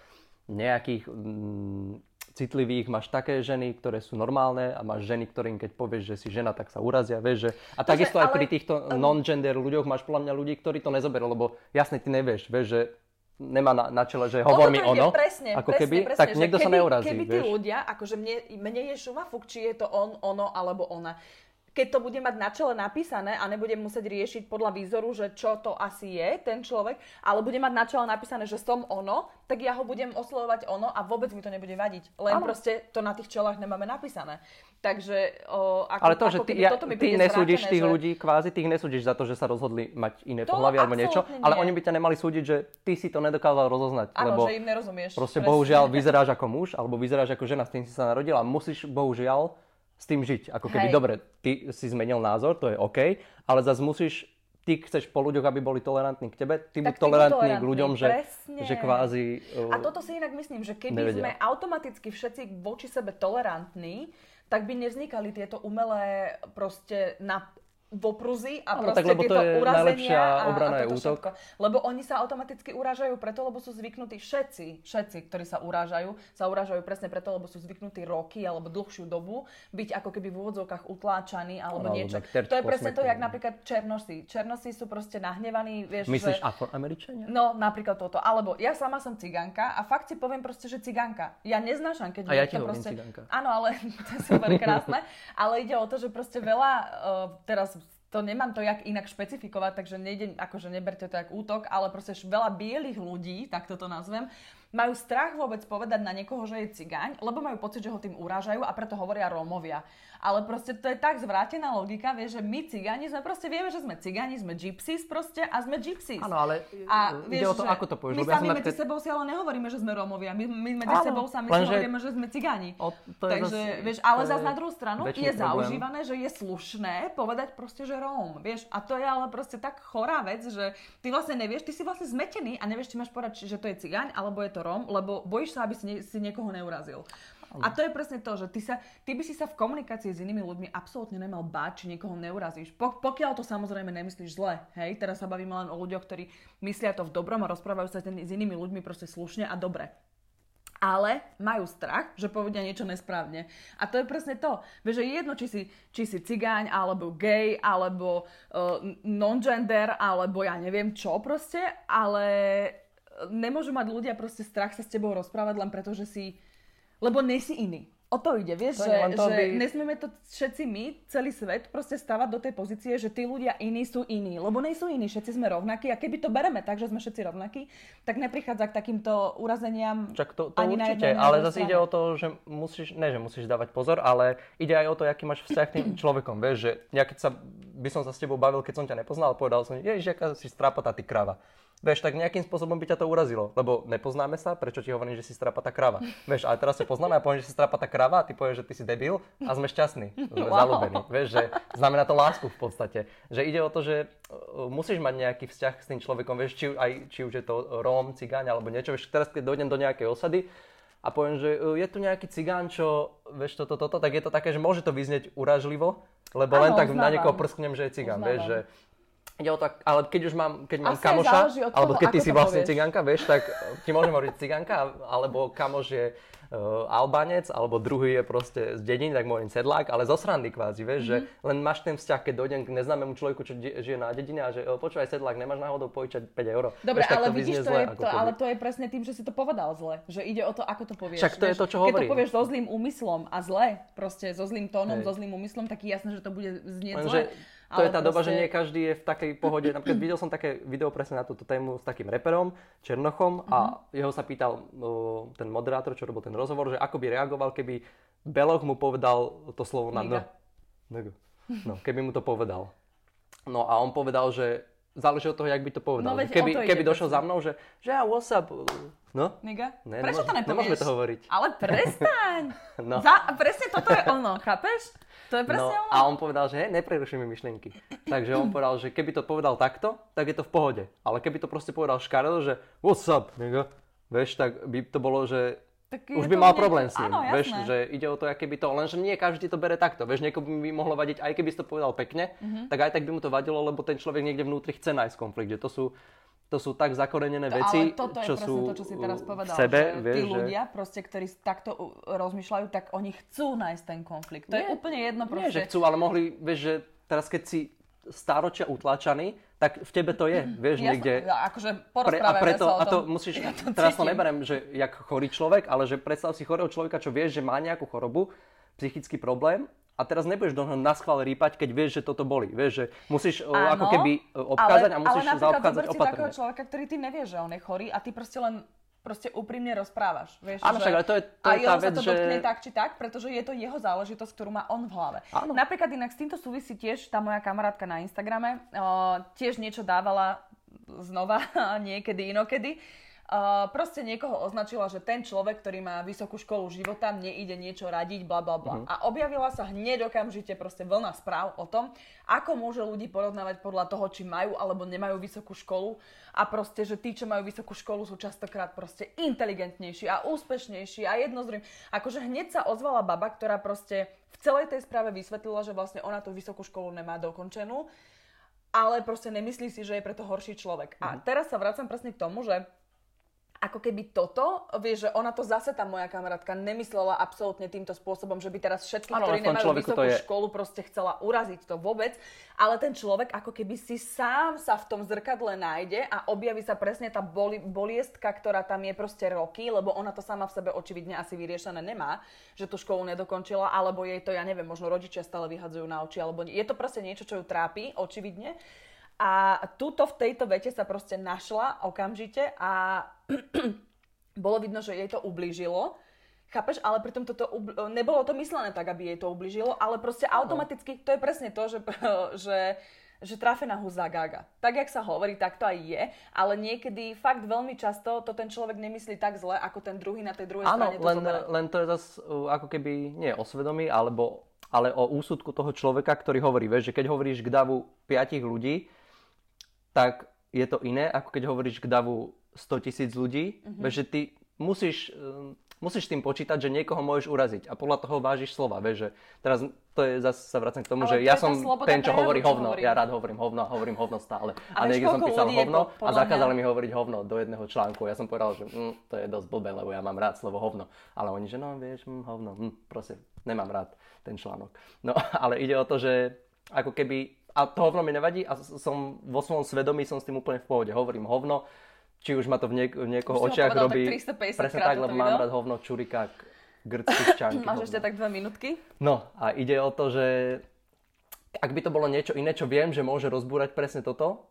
nejakých mm, citlivých, máš také ženy, ktoré sú normálne a máš ženy, ktorým keď povieš, že si žena, tak sa urazia, vieš, že... A takisto aj ale... pri týchto non-gender ľuďoch máš podľa mňa ľudí, ktorí to nezoberú, lebo jasne ty nevieš, vieš, že nemá na, na čele, že hovor mi ono, presne, ako presne, keby, presne, tak niekto keby, sa neurazí. Keby tí ľudia, akože mne, mne je šuma fuk, či je to on, ono alebo ona keď to bude mať na čele napísané a nebudem musieť riešiť podľa výzoru, že čo to asi je ten človek, ale bude mať na čele napísané, že som ono, tak ja ho budem oslovovať ono a vôbec mi to nebude vadiť. Len ano. proste to na tých čelách nemáme napísané. Takže o, ako, Ale to, že ty, ja, ty nesúdiš tých že... ľudí, kvázi ty ich nesúdiš za to, že sa rozhodli mať iné pohľavy alebo niečo, nie. ale oni by ťa nemali súdiť, že ty si to nedokázal rozoznať. Áno, lebo že im nerozumieš. Proste presne. bohužiaľ vyzeráš ako muž alebo vyzeráš ako žena, s tým si sa narodila. Musíš bohužiaľ s tým žiť. Ako keby, Hej. dobre, ty si zmenil názor, to je OK, ale zase musíš, ty chceš po ľuďoch, aby boli tolerantní k tebe, ty buď tolerantný k ľuďom, že, že kvázi... Uh, a toto si inak myslím, že keby nevedia. sme automaticky všetci voči sebe tolerantní, tak by nevznikali tieto umelé proste na vopruzy a no, proste tak, lebo tieto to je urazenia a, obrana a je útok. Všetko. Lebo oni sa automaticky urážajú preto, lebo sú zvyknutí všetci, všetci, ktorí sa urážajú, sa urážajú presne preto, lebo sú zvyknutí roky alebo dlhšiu dobu byť ako keby v úvodzovkách utláčaní alebo no, niečo. To je presne to, jak napríklad Černosy. Černosy sú proste nahnevaní, vieš, Myslíš že... afroameričania? No, napríklad toto. Alebo ja sama som ciganka a fakt si poviem proste, že ciganka. Ja neznášam, keď a ja ti proste... ciganka. Áno, ale <laughs> to je super krásne. ale ide o to, že proste veľa uh, teraz to nemám to jak inak špecifikovať, takže nejde, akože neberte to jak útok, ale proste veľa bielých ľudí, tak toto nazvem, majú strach vôbec povedať na niekoho, že je cigaň, lebo majú pocit, že ho tým urážajú a preto hovoria Rómovia. Ale proste to je tak zvrátená logika, vieš, že my cigáni sme proste vieme, že sme cigáni, sme gypsies proste a sme gypsies. Áno, ale a, vieš, ide o to, ako to povieš. My sami medzi te... sebou si ale nehovoríme, že sme Rómovia. My, my medzi sebou sami si hovoríme, že sme cigáni. O, to Takže, zase, vieš, ale zase na druhú stranu je zaužívané, že je slušné povedať proste, že Róm. Vieš, a to je ale proste tak chorá vec, že ty vlastne nevieš, ty si vlastne zmetený a nevieš, či máš povedať, že to je cigáň alebo je to Róm, lebo bojíš sa, aby si, ne, si niekoho neurazil. A to je presne to, že ty, sa, ty by si sa v komunikácii s inými ľuďmi absolútne nemal báť, či niekoho neurazíš. Po, pokiaľ to samozrejme nemyslíš zle, hej, teraz sa bavíme len o ľuďoch, ktorí myslia to v dobrom a rozprávajú sa s inými ľuďmi proste slušne a dobre ale majú strach, že povedia niečo nesprávne. A to je presne to. Vieš, že je jedno, či si, či si cigáň, alebo gay, alebo uh, non-gender, alebo ja neviem čo proste, ale nemôžu mať ľudia proste strach sa s tebou rozprávať len preto, že si lebo nesi iný. O to ide, vieš, to že, to, že by... nesmieme to všetci my, celý svet, proste stavať do tej pozície, že tí ľudia iní sú iní. Lebo nie sú iní, všetci sme rovnakí a keby to bereme tak, že sme všetci rovnakí, tak neprichádza k takýmto urazeniam Čak to, to ani určite, ale zase ide o to, že musíš, ne, že musíš dávať pozor, ale ide aj o to, aký máš vzťah tým <clears throat> človekom, vieš, že ja keď sa, by som sa s tebou bavil, keď som ťa nepoznal, povedal som, ježiš, aká si strápatá ty krava vieš, tak nejakým spôsobom by ťa to urazilo, lebo nepoznáme sa, prečo ti hovorím, že si strapatá krava. Vieš, ale teraz sa poznáme a poviem, že si strapatá krava a ty povieš, že ty si debil a sme šťastní, sme wow. zalúbení. Vieš, že znamená to lásku v podstate. Že ide o to, že uh, musíš mať nejaký vzťah s tým človekom, vieš, či, aj, či už je to Róm, cigáň alebo niečo, vieš, teraz keď dojdem do nejakej osady, a poviem, že uh, je tu nejaký cigán, čo, vieš, toto, toto, tak je to také, že môže to vyznieť uražlivo, lebo ano, len tak uznávam. na niekoho prsknem, že je cigán, uznávam. vieš, že Ide o to, ale keď už mám, keď mám Asi kamoša, toho, alebo keď ty si vlastne povieš. cigánka, vieš, tak ti môžem hovoriť cigánka, alebo kamoš je uh, Albánec, alebo druhý je proste z dediny, tak môžem sedlák, ale zo srandy kvázi, vieš, mm-hmm. že mhm. len máš ten vzťah, keď dojdem k neznámemu človeku, čo žije na dedine a že počúvaj sedlák, nemáš náhodou požičať 5 eur. Dobre, vieš, ale to vidíš, to zle, je to, ale to je presne tým, že si to povedal zle, že ide o to, ako to povieš. Však to vieš, je to, čo hovorím. Keď to povieš so zlým úmyslom a zle, proste so zlým tónom, Hej. so zlým úmyslom, tak je jasné, že to bude znieť zle. To je tá proste... doba, že nie každý je v takej pohode. Napríklad videl som také video presne na túto tému s takým reperom, Černochom uh-huh. a mhm. jeho sa pýtal uh, ten moderátor, čo robil ten rozhovor, že ako by reagoval, keby Beloch mu povedal to slovo na N. No, keby mu to povedal. No a on povedal, že záleží od toho, jak by to povedal. No, keby, keby došiel za mnou, že, že ja, what's up? No? Niga? Ne, Prečo nemôže, to nepovieš? Nemôžeme to hovoriť. Ale prestaň! <laughs> no. Za, presne toto je ono, chápeš? To je presne no, ono. A on povedal, že hej, neprerušuj mi myšlienky. Takže on povedal, že keby to povedal takto, tak je to v pohode. Ale keby to proste povedal škaredo, že what's up, nigga? Vieš, tak by to bolo, že tak už by mal niek- problém s ním. Áno, vieš, že ide o to, aké by to, lenže nie každý to bere takto. Vieš, niekomu by mohlo vadiť, aj keby si to povedal pekne, mm-hmm. tak aj tak by mu to vadilo, lebo ten človek niekde vnútri chce nájsť konflikt. Že to sú, to sú tak zakorenené veci, Ale toto čo je sú to, čo si teraz povedal, v sebe, že vieš, tí ľudia, že... proste, ktorí takto rozmýšľajú, tak oni chcú nájsť ten konflikt. To nie, je úplne jedno proste. Nie, že chcú, ale mohli, vieš, že teraz keď si stáročia utlačaný, tak v tebe to je, vieš, Jasne, niekde. Akože pre, a preto, sa o tom. A to musíš, <laughs> ja to teraz to neberem, že jak chorý človek, ale že predstav si chorého človeka, čo vieš, že má nejakú chorobu, psychický problém a teraz nebudeš do na schvál rýpať, keď vieš, že toto boli. Vieš, že musíš Áno, ako keby e, obchádzať a musíš ale zaobchádzať opatrne. Ale takého človeka, ktorý ty nevieš, že on je chorý a ty proste len proste úprimne rozprávaš. Vieš, Áno, však, ale to je, to je tá vec, sa to že... tak či tak, pretože je to jeho záležitosť, ktorú má on v hlave. Áno. Napríklad inak s týmto súvisí tiež tá moja kamarátka na Instagrame. Uh, tiež niečo dávala znova <laughs> niekedy inokedy Uh, proste niekoho označila, že ten človek, ktorý má vysokú školu života, mne ide niečo radiť, bla bla bla. Uh-huh. A objavila sa hneď okamžite proste vlna správ o tom, ako môže ľudí porovnávať podľa toho, či majú alebo nemajú vysokú školu. A proste, že tí, čo majú vysokú školu, sú častokrát proste inteligentnejší a úspešnejší a jednozrým. Akože hneď sa ozvala baba, ktorá proste v celej tej správe vysvetlila, že vlastne ona tú vysokú školu nemá dokončenú ale proste nemyslí si, že je preto horší človek. A mhm. teraz sa vracam presne k tomu, že ako keby toto, vieš, že ona to zase tá moja kamarátka nemyslela absolútne týmto spôsobom, že by teraz všetky, ano, ktorí nemajú vysokú je... školu, proste chcela uraziť to vôbec, ale ten človek ako keby si sám sa v tom zrkadle nájde a objaví sa presne tá boli, boliestka, ktorá tam je proste roky, lebo ona to sama v sebe očividne asi vyriešené nemá, že tú školu nedokončila, alebo jej to, ja neviem, možno rodičia stále vyhadzujú na oči, alebo je to proste niečo, čo ju trápi, očividne. A túto v tejto vete sa proste našla okamžite a <clears throat> bolo vidno, že jej to ublížilo. Chápeš? Ale pritom toto nebolo to myslené tak, aby jej to ublížilo, ale proste automaticky, to je presne to, že, <laughs> že že trafená huza gaga. Tak, jak sa hovorí, tak to aj je, ale niekedy fakt veľmi často to ten človek nemyslí tak zle, ako ten druhý na tej druhej Áno, strane to len, len to je zase ako keby, nie osvedomí, alebo, ale o úsudku toho človeka, ktorý hovorí, vieš, že keď hovoríš k davu piatich ľudí, tak je to iné, ako keď hovoríš k davu 100 tisíc ľudí, mm-hmm. že ty musíš um, musíš tým počítať, že niekoho môžeš uraziť a podľa toho vážiš slova, vieš, že teraz to je zase sa vracem k tomu, Ale že ja som ten, čo hovorí hovno, hovorí. ja rád hovorím hovno a hovorím hovno stále. A, a niekde som písal hovno po, a zakázali mi hovoriť hovno do jedného článku. Ja som povedal, že mm, to je dosť blbé, lebo ja mám rád slovo hovno. Ale oni, že no vieš, mm, hovno, mm, proste nemám rád ten článok. No <laughs> ale ide o to, že ako keby, a to hovno mi nevadí a som vo svojom svedomí som s tým úplne v pohode. Hovorím hovno, či už ma to v, niek- v niekoho už očiach robí. presne tak, lebo mám rád hovno čurika grcky šťanky. <clears throat> Máš hovno. ešte tak dve minútky? No a ide o to, že ak by to bolo niečo iné, čo viem, že môže rozbúrať presne toto,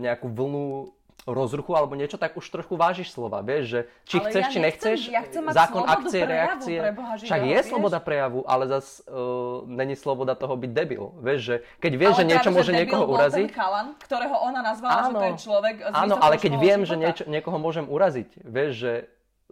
nejakú vlnu rozruchu alebo niečo, tak už trošku vážiš slova, vieš, že či ale chceš, ja či nechceš, ja chcem zákon akcie, prejavu, reakcie, preboha, však je vieš? sloboda prejavu, ale zas uh, není sloboda toho byť debil, vieš, že keď vieš, ale že niečo môže niekoho uraziť. Chalan, ktorého ona nazvala, áno, že to je človek z Áno, ale keď viem, života. že niečo, niekoho môžem uraziť, vieš, že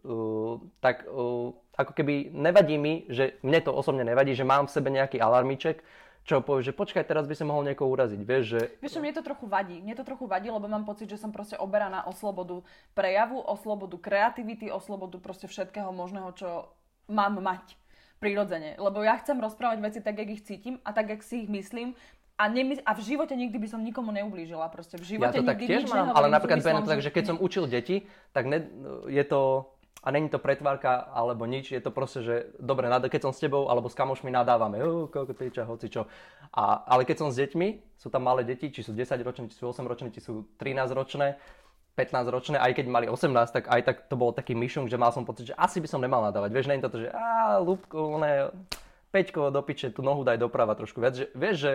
uh, tak uh, ako keby nevadí mi, že mne to osobne nevadí, že mám v sebe nejaký alarmiček, čo povie, že počkaj, teraz by som mohol niekoho uraziť, vieš, že... Vieš, mne to trochu vadí. Mne to trochu vadí, lebo mám pocit, že som proste oberaná o slobodu prejavu, o slobodu kreativity, o slobodu proste všetkého možného, čo mám mať prirodzene. Lebo ja chcem rozprávať veci tak, jak ich cítim a tak, jak si ich myslím a, nemysl- a v živote nikdy by som nikomu neublížila. Proste v živote ja to tak tiež mám, ale napríklad to tak, že keď som <laughs> učil deti, tak ne, je to a není to pretvárka alebo nič, je to proste, že dobre, keď som s tebou alebo s kamošmi nadávame, koľko tyča, hoci čo. A, ale keď som s deťmi, sú tam malé deti, či sú 10 ročné, či sú 8 ročné, či sú 13 ročné, 15 ročné, aj keď mali 18, tak aj tak to bol taký myšunk, že mal som pocit, že asi by som nemal nadávať. Vieš, není to, že a Lúbko, ne, Peťko, do piče, tú nohu daj doprava trošku viac. Že, vieš, že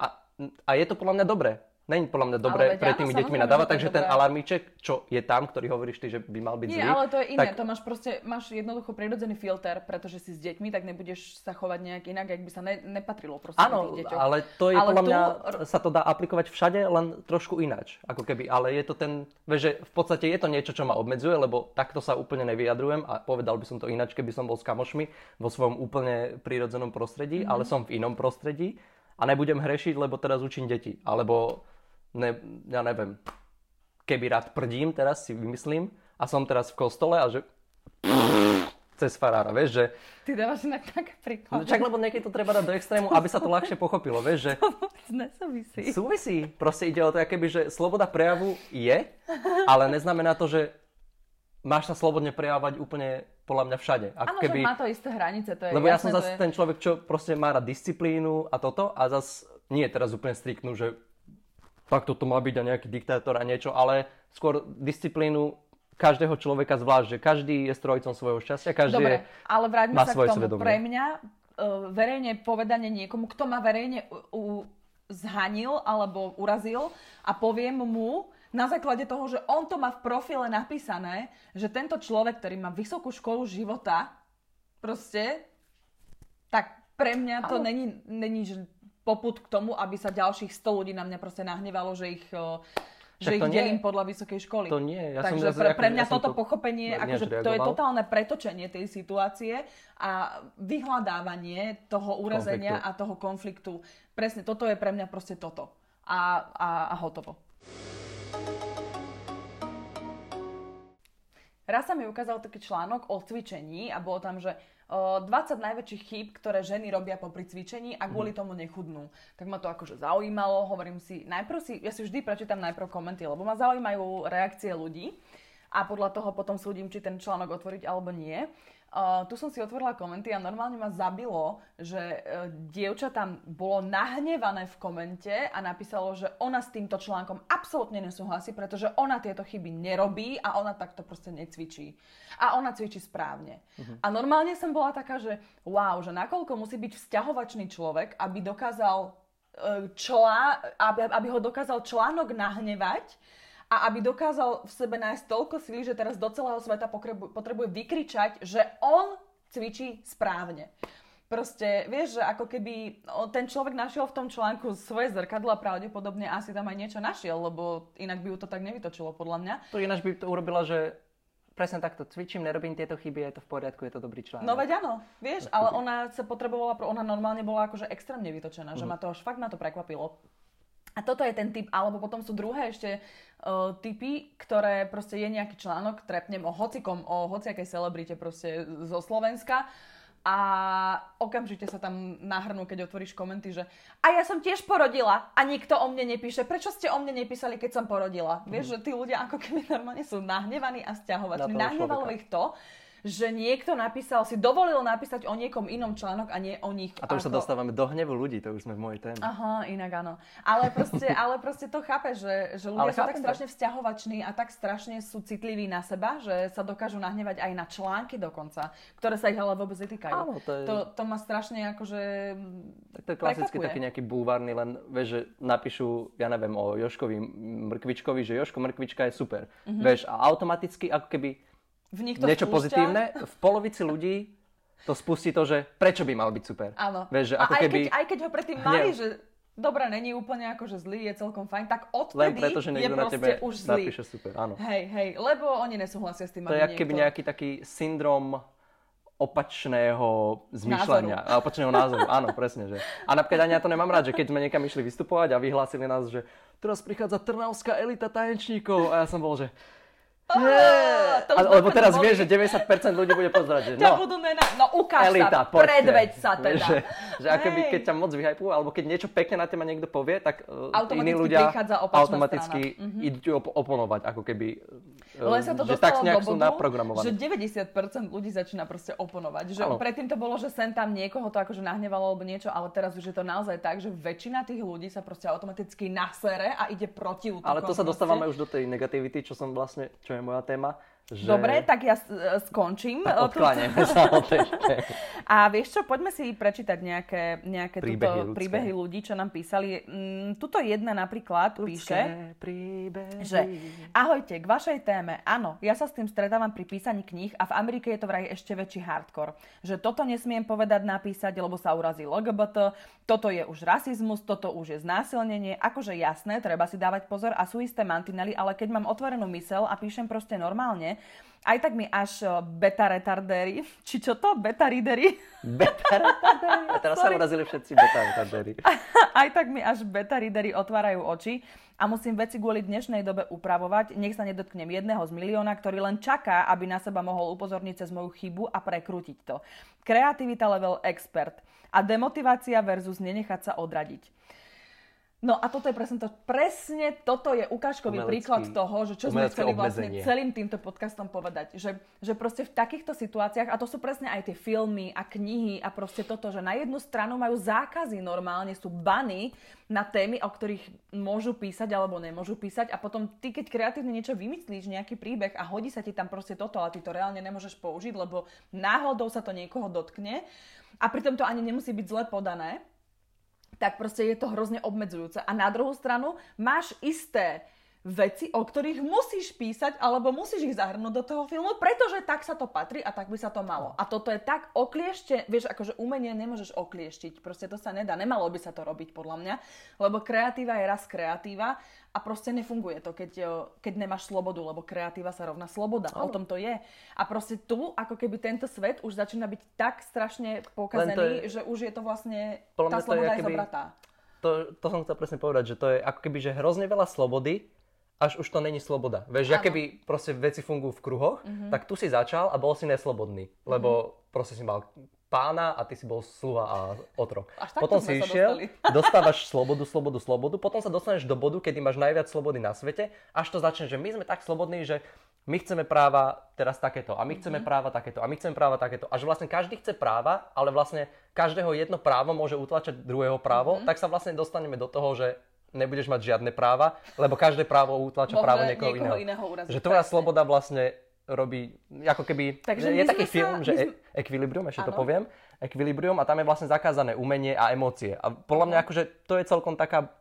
a, a je to podľa mňa dobré Není podľa mňa dobré pre tými deťmi nadávať, takže ten alarmíček, čo je tam, ktorý hovoríš ty, že by mal byť Nie, zlý. ale to je iné, tak... to máš proste, máš jednoducho prirodzený filter, pretože si s deťmi, tak nebudeš sa chovať nejak inak, ak by sa ne, nepatrilo proste Áno, ale to je ale podľa tu... mňa, sa to dá aplikovať všade, len trošku ináč, ako keby, ale je to ten, vieš, že v podstate je to niečo, čo ma obmedzuje, lebo takto sa úplne nevyjadrujem a povedal by som to ináč, keby som bol s kamošmi vo svojom úplne prírodzenom prostredí, mm. ale som v inom prostredí a nebudem hrešiť, lebo teraz učím deti, alebo ne, ja neviem, keby rád prdím, teraz si vymyslím, a som teraz v kostole a že cez farára, vieš, že... Ty dávaš inak tak príklad. No, čak, lebo niekedy to treba dať do extrému, aby sa to ľahšie pochopilo, vieš, že... <laughs> To vôbec nesúvisí. Súvisí. Proste ide o to, keby, že sloboda prejavu je, ale neznamená to, že máš sa slobodne prejavovať úplne podľa mňa všade. Ako Áno, keby... má to isté hranice, to je Lebo jasné, ja som zase je... ten človek, čo proste má rád disciplínu a toto a zase nie teraz úplne striktnú, že tak toto má byť a nejaký diktátor a niečo, ale skôr disciplínu každého človeka zvlášť, že každý je strojcom svojho šťastia, každý Dobre, ale vráťme sa k tomu. Svedomie. Pre mňa uh, verejne povedanie niekomu, kto ma verejne u, u, zhanil alebo urazil a poviem mu na základe toho, že on to má v profile napísané, že tento človek, ktorý má vysokú školu života, proste, tak pre mňa to není, není poput k tomu, aby sa ďalších 100 ľudí na mňa proste nahnevalo, že ich že ich delím podľa vysokej školy. To nie. Ja Takže som, pre, pre mňa ja toto to pochopenie, akože to je totálne pretočenie tej situácie a vyhľadávanie toho urazenia konfliktu. a toho konfliktu. Presne, toto je pre mňa proste toto. A, a, a hotovo. Raz sa mi ukázal taký článok o cvičení a bolo tam, že 20 najväčších chýb, ktoré ženy robia po cvičení a kvôli mhm. tomu nechudnú. Tak ma to akože zaujímalo, hovorím si, najprv si, ja si vždy prečítam najprv komenty, lebo ma zaujímajú reakcie ľudí a podľa toho potom súdim, či ten článok otvoriť alebo nie. Uh, tu som si otvorila komenty a normálne ma zabilo, že uh, dievča tam bolo nahnevané v komente a napísalo, že ona s týmto článkom absolútne nesúhlasí, pretože ona tieto chyby nerobí a ona takto proste necvičí. A ona cvičí správne. Uh-huh. A normálne som bola taká, že wow, že nakoľko musí byť vzťahovačný človek, aby dokázal uh, člá, aby, aby ho dokázal článok nahnevať, a aby dokázal v sebe nájsť toľko síly, že teraz do celého sveta potrebuje vykričať, že on cvičí správne. Proste, vieš, že ako keby ten človek našiel v tom článku svoje zrkadlo a pravdepodobne asi tam aj niečo našiel, lebo inak by ju to tak nevytočilo, podľa mňa. To ináč by to urobila, že presne takto cvičím, nerobím tieto chyby, je to v poriadku, je to dobrý článok. No veď áno, vieš, ale ona sa potrebovala, ona normálne bola akože extrémne vytočená, mm. že mhm. ma to až fakt na to prekvapilo. A toto je ten typ, alebo potom sú druhé ešte uh, typy, ktoré proste je nejaký článok, trepnem o hocikom, o hociakej celebrite proste zo Slovenska a okamžite sa tam nahrnú, keď otvoríš komenty, že a ja som tiež porodila a nikto o mne nepíše. Prečo ste o mne nepísali, keď som porodila? Mm. Vieš, že tí ľudia ako keby normálne sú nahnevaní a stiahovační. Nahnevalo ich to, že niekto napísal, si dovolil napísať o niekom inom článok a nie o nich. A to už ako... sa dostávame do hnevu ľudí, to už sme v mojej téme. Aha, inak áno. Ale proste, ale proste to chápe, že, že ľudia ale sú tak strašne vzťahovační a tak strašne sú citliví na seba, že sa dokážu nahnevať aj na články dokonca, ktoré sa ich ale vôbec netýkajú. Áno, to, je... to, to ma strašne akože Tak to je klasicky taký nejaký búvarný, len vieš, že napíšu, ja neviem, o Joškovi Mrkvičkovi, že Joško Mrkvička je super. Mm-hmm. Vieš, a automaticky ako keby v nich to niečo spúšťa. pozitívne, v polovici ľudí to spustí to, že prečo by mal byť super. Áno. Vieš, že ako a aj, keby... keď, aj keď ho predtým mali, že dobre, není úplne akože zlý, je celkom fajn, tak odtedy Len preto, že je na tebe už zlý. napíše super, áno. Hej, hej, lebo oni nesúhlasia s tým, To je keby nejaký taký syndrom opačného zmýšľania, názoru. opačného názoru, áno, presne. Že. A napríklad ani ja to nemám rád, že keď sme niekam išli vystupovať a vyhlásili nás, že teraz prichádza trnavská elita tanečníkov a ja som bol, že Yeah. A, lebo teraz vieš, že 90% ľudí bude pozerať, že no, budú mena, no ukáž elita, sa, poďte. predveď sa teda. Že, že akoby, keď ťa moc vyhajpujú, alebo keď niečo pekne na teba niekto povie, tak uh, iní ľudia automaticky mm-hmm. idú op- oponovať, ako keby, Len sa to že tak nejak do bodu, že 90% ľudí začína proste oponovať. Že ano. predtým to bolo, že sem tam niekoho to akože nahnevalo alebo niečo, ale teraz už je to naozaj tak, že väčšina tých ľudí sa proste automaticky nasere a ide proti útokom. Ale to sa dostávame už do tej negativity, čo som vlastne, čo je moja téma. Že... Dobre, tak ja e, skončím. Tak sa o tej <laughs> A vieš čo, poďme si prečítať nejaké, nejaké príbehy, tuto, príbehy ľudí, čo nám písali. Mm, tuto jedna napríklad ľudské píše, príbehy. že ahojte, k vašej téme. Áno, ja sa s tým stretávam pri písaní kníh a v Amerike je to vraj ešte väčší hardcore. Že toto nesmiem povedať, napísať, lebo sa urazí LGBT, toto je už rasizmus, toto už je znásilnenie. Akože jasné, treba si dávať pozor a sú isté mantinely, ale keď mám otvorenú mysel a píšem proste normálne, aj tak mi až beta retardéry, <laughs> či čo to? Beta readery? Beta retardéry? A teraz Sorry. sa urazili všetci beta retardéry. <laughs> Aj tak mi až beta readery otvárajú oči a musím veci kvôli dnešnej dobe upravovať. Nech sa nedotknem jedného z milióna, ktorý len čaká, aby na seba mohol upozorniť cez moju chybu a prekrútiť to. Kreativita level expert a demotivácia versus nenechať sa odradiť. No a toto je presne to. Presne toto je ukážkový Umelecký, príklad toho, že čo sme chceli vlastne celým týmto podcastom povedať. Že, že proste v takýchto situáciách, a to sú presne aj tie filmy a knihy a proste toto, že na jednu stranu majú zákazy normálne, sú bany na témy, o ktorých môžu písať alebo nemôžu písať a potom ty, keď kreatívne niečo vymyslíš, nejaký príbeh a hodí sa ti tam proste toto, ale ty to reálne nemôžeš použiť, lebo náhodou sa to niekoho dotkne a pritom to ani nemusí byť zle podané, tak proste je to hrozne obmedzujúce. A na druhú stranu máš isté veci, o ktorých musíš písať, alebo musíš ich zahrnúť do toho filmu, pretože tak sa to patrí a tak by sa to malo. A toto je tak okliešte, vieš, akože umenie nemôžeš oklieštiť, proste to sa nedá, nemalo by sa to robiť podľa mňa, lebo kreatíva je raz kreatíva a proste nefunguje to, keď, keď nemáš slobodu, lebo kreatíva sa rovná sloboda. O tom to je. A proste tu, ako keby tento svet už začína byť tak strašne pokazený, je, že už je to vlastne, tá sloboda je, je zobratá. To, to som chcel presne povedať, že to je ako keby, že hrozne veľa slobody, až už to není sloboda. Vieš, ja keby proste veci fungujú v kruhoch, mm-hmm. tak tu si začal a bol si neslobodný, lebo mm-hmm. proste si mal pána a ty si bol sluha a otrok. Až potom si išiel, <laughs> dostávaš slobodu, slobodu, slobodu, potom sa dostaneš do bodu, kedy máš najviac slobody na svete, až to začne, že my sme tak slobodní, že my chceme práva teraz takéto a my chceme mm-hmm. práva takéto a my chceme práva takéto. A že vlastne každý chce práva, ale vlastne každého jedno právo môže utlačať druhého právo, mm-hmm. tak sa vlastne dostaneme do toho, že nebudeš mať žiadne práva, lebo každé právo utlača právo niekoho, niekoho iného. iného uraziť, že tvoja sloboda vlastne robí, ako keby, Takže je taký sa, film, že sme... Equilibrium, ešte ano. to poviem, Equilibrium a tam je vlastne zakázané umenie a emócie. A podľa mňa akože to je celkom taká,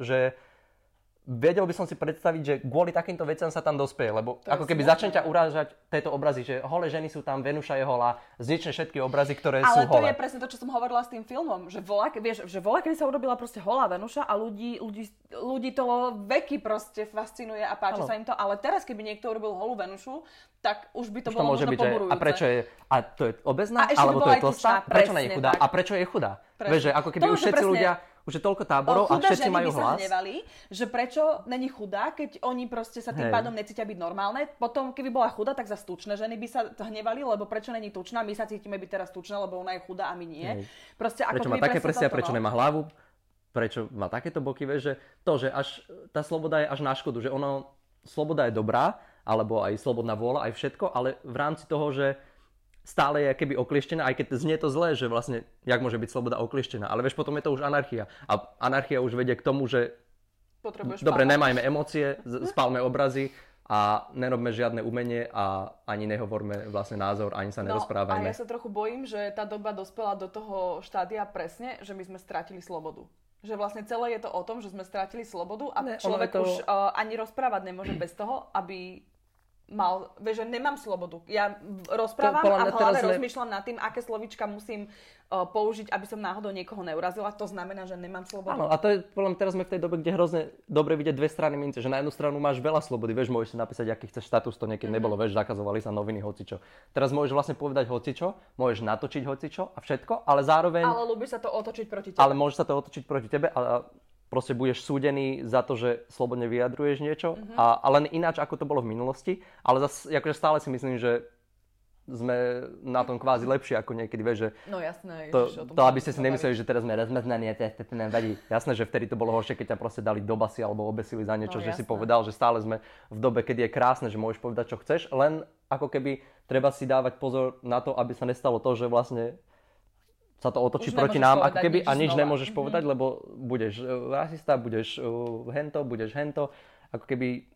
že vedel by som si predstaviť, že kvôli takýmto veciam sa tam dospie, lebo to ako keby začne ťa urážať tieto obrazy, že holé ženy sú tam, Venuša je holá, znične všetky obrazy, ktoré Ale sú holé. Ale to je presne to, čo som hovorila s tým filmom, že voľa, vieš, že voľa, kedy sa urobila proste holá Venuša a ľudí, ľudí, ľudí to veky proste fascinuje a páči ano. sa im to, ale teraz, keby niekto urobil holú Venušu, tak už by to už bolo to môže byť, že, A prečo je, a to je obezná, alebo to je tlstá, prečo nie je chudá a prečo je chudá? Vieš, ako keby už všetci ľudia už je toľko táborov a všetci majú hlas. Sa hnevali, že prečo není chudá, keď oni proste sa tým Hej. pádom necítia byť normálne. Potom, keby bola chudá, tak za tučné ženy by sa hnevali, lebo prečo není tučná, my sa cítime byť teraz tučné, lebo ona je chudá a my nie. Hej. Proste, ako prečo má také prsia, prečo no. nemá hlavu, prečo má takéto boky, vieš, že to, že až tá sloboda je až na škodu, že ono, sloboda je dobrá, alebo aj slobodná vôľa, aj všetko, ale v rámci toho, že stále je keby oklieštená, aj keď znie to zlé, že vlastne, jak môže byť sloboda oklieštená. Ale vieš, potom je to už anarchia. A anarchia už vedie k tomu, že Potrebuješ dobre, nemajme emócie, spálme obrazy a nerobme žiadne umenie a ani nehovorme vlastne názor, ani sa no, nerozprávajme. A ja sa trochu bojím, že tá doba dospela do toho štádia presne, že my sme strátili slobodu. Že vlastne celé je to o tom, že sme strátili slobodu a ne, človek to... už uh, ani rozprávať nemôže bez toho, aby mal, vieš, že nemám slobodu. Ja rozprávam to, a v hlave rozmýšľam nad tým, aké slovička musím uh, použiť, aby som náhodou niekoho neurazila. To znamená, že nemám slobodu. Áno, a to je, podľa mňa teraz sme v tej dobe, kde hrozne dobre vidieť dve strany mince, že na jednu stranu máš veľa slobody, vieš, môžeš si napísať, aký chceš status, to niekedy mm-hmm. nebolo, vieš, zakazovali sa noviny hocičo. Teraz môžeš vlastne povedať hocičo, môžeš natočiť hocičo a všetko, ale zároveň... Ale ľúbi sa to otočiť proti tebe. Ale môže sa to otočiť proti tebe a proste budeš súdený za to, že slobodne vyjadruješ niečo mm-hmm. a, a len ináč, ako to bolo v minulosti. Ale zase, akože stále si myslím, že sme na tom kvázi lepšie ako niekedy, vieš, že... No jasné. To, ježiš, to aby ste si nemysleli, že teraz sme rozmaznaní a to nevadí. Jasné, že vtedy to bolo horšie, keď ťa proste dali do basy alebo obesili za niečo, no, že jasné. si povedal, že stále sme v dobe, kedy je krásne, že môžeš povedať, čo chceš, len ako keby treba si dávať pozor na to, aby sa nestalo to, že vlastne sa to otočí Už proti nám, ako keby, a nič znova. nemôžeš mm-hmm. povedať, lebo budeš uh, rasista, budeš uh, hento, budeš hento, ako keby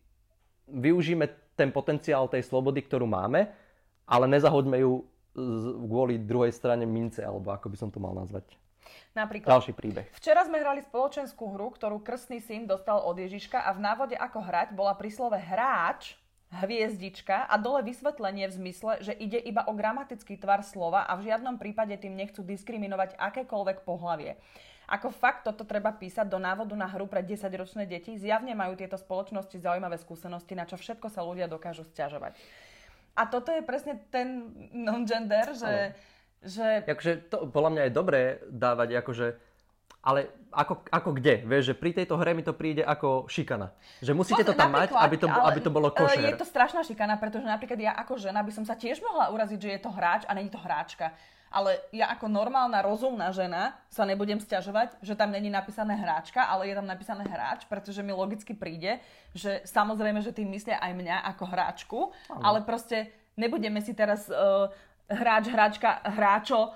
využíme ten potenciál tej slobody, ktorú máme, ale nezahoďme ju kvôli druhej strane mince, alebo ako by som to mal nazvať. Napríklad, Ďalší príbeh. Včera sme hrali spoločenskú hru, ktorú krstný syn dostal od Ježiška a v návode ako hrať bola pri slove hráč hviezdička a dole vysvetlenie v zmysle, že ide iba o gramatický tvar slova a v žiadnom prípade tým nechcú diskriminovať akékoľvek pohlavie. Ako fakt toto treba písať do návodu na hru pre 10-ročné deti, zjavne majú tieto spoločnosti zaujímavé skúsenosti, na čo všetko sa ľudia dokážu stiažovať. A toto je presne ten non-gender, že... že... Akože to podľa mňa je dobré dávať akože ale ako, ako kde? Vieš, že pri tejto hre mi to príde ako šikana. Že musíte to tam mať, aby to, aby to bolo košer. Je to strašná šikana, pretože napríklad ja ako žena by som sa tiež mohla uraziť, že je to hráč a není to hráčka. Ale ja ako normálna, rozumná žena sa nebudem stiažovať, že tam není napísané hráčka, ale je tam napísané hráč, pretože mi logicky príde, že samozrejme, že tým myslia aj mňa ako hráčku, ale, ale proste nebudeme si teraz uh, hráč, hráčka, hráčo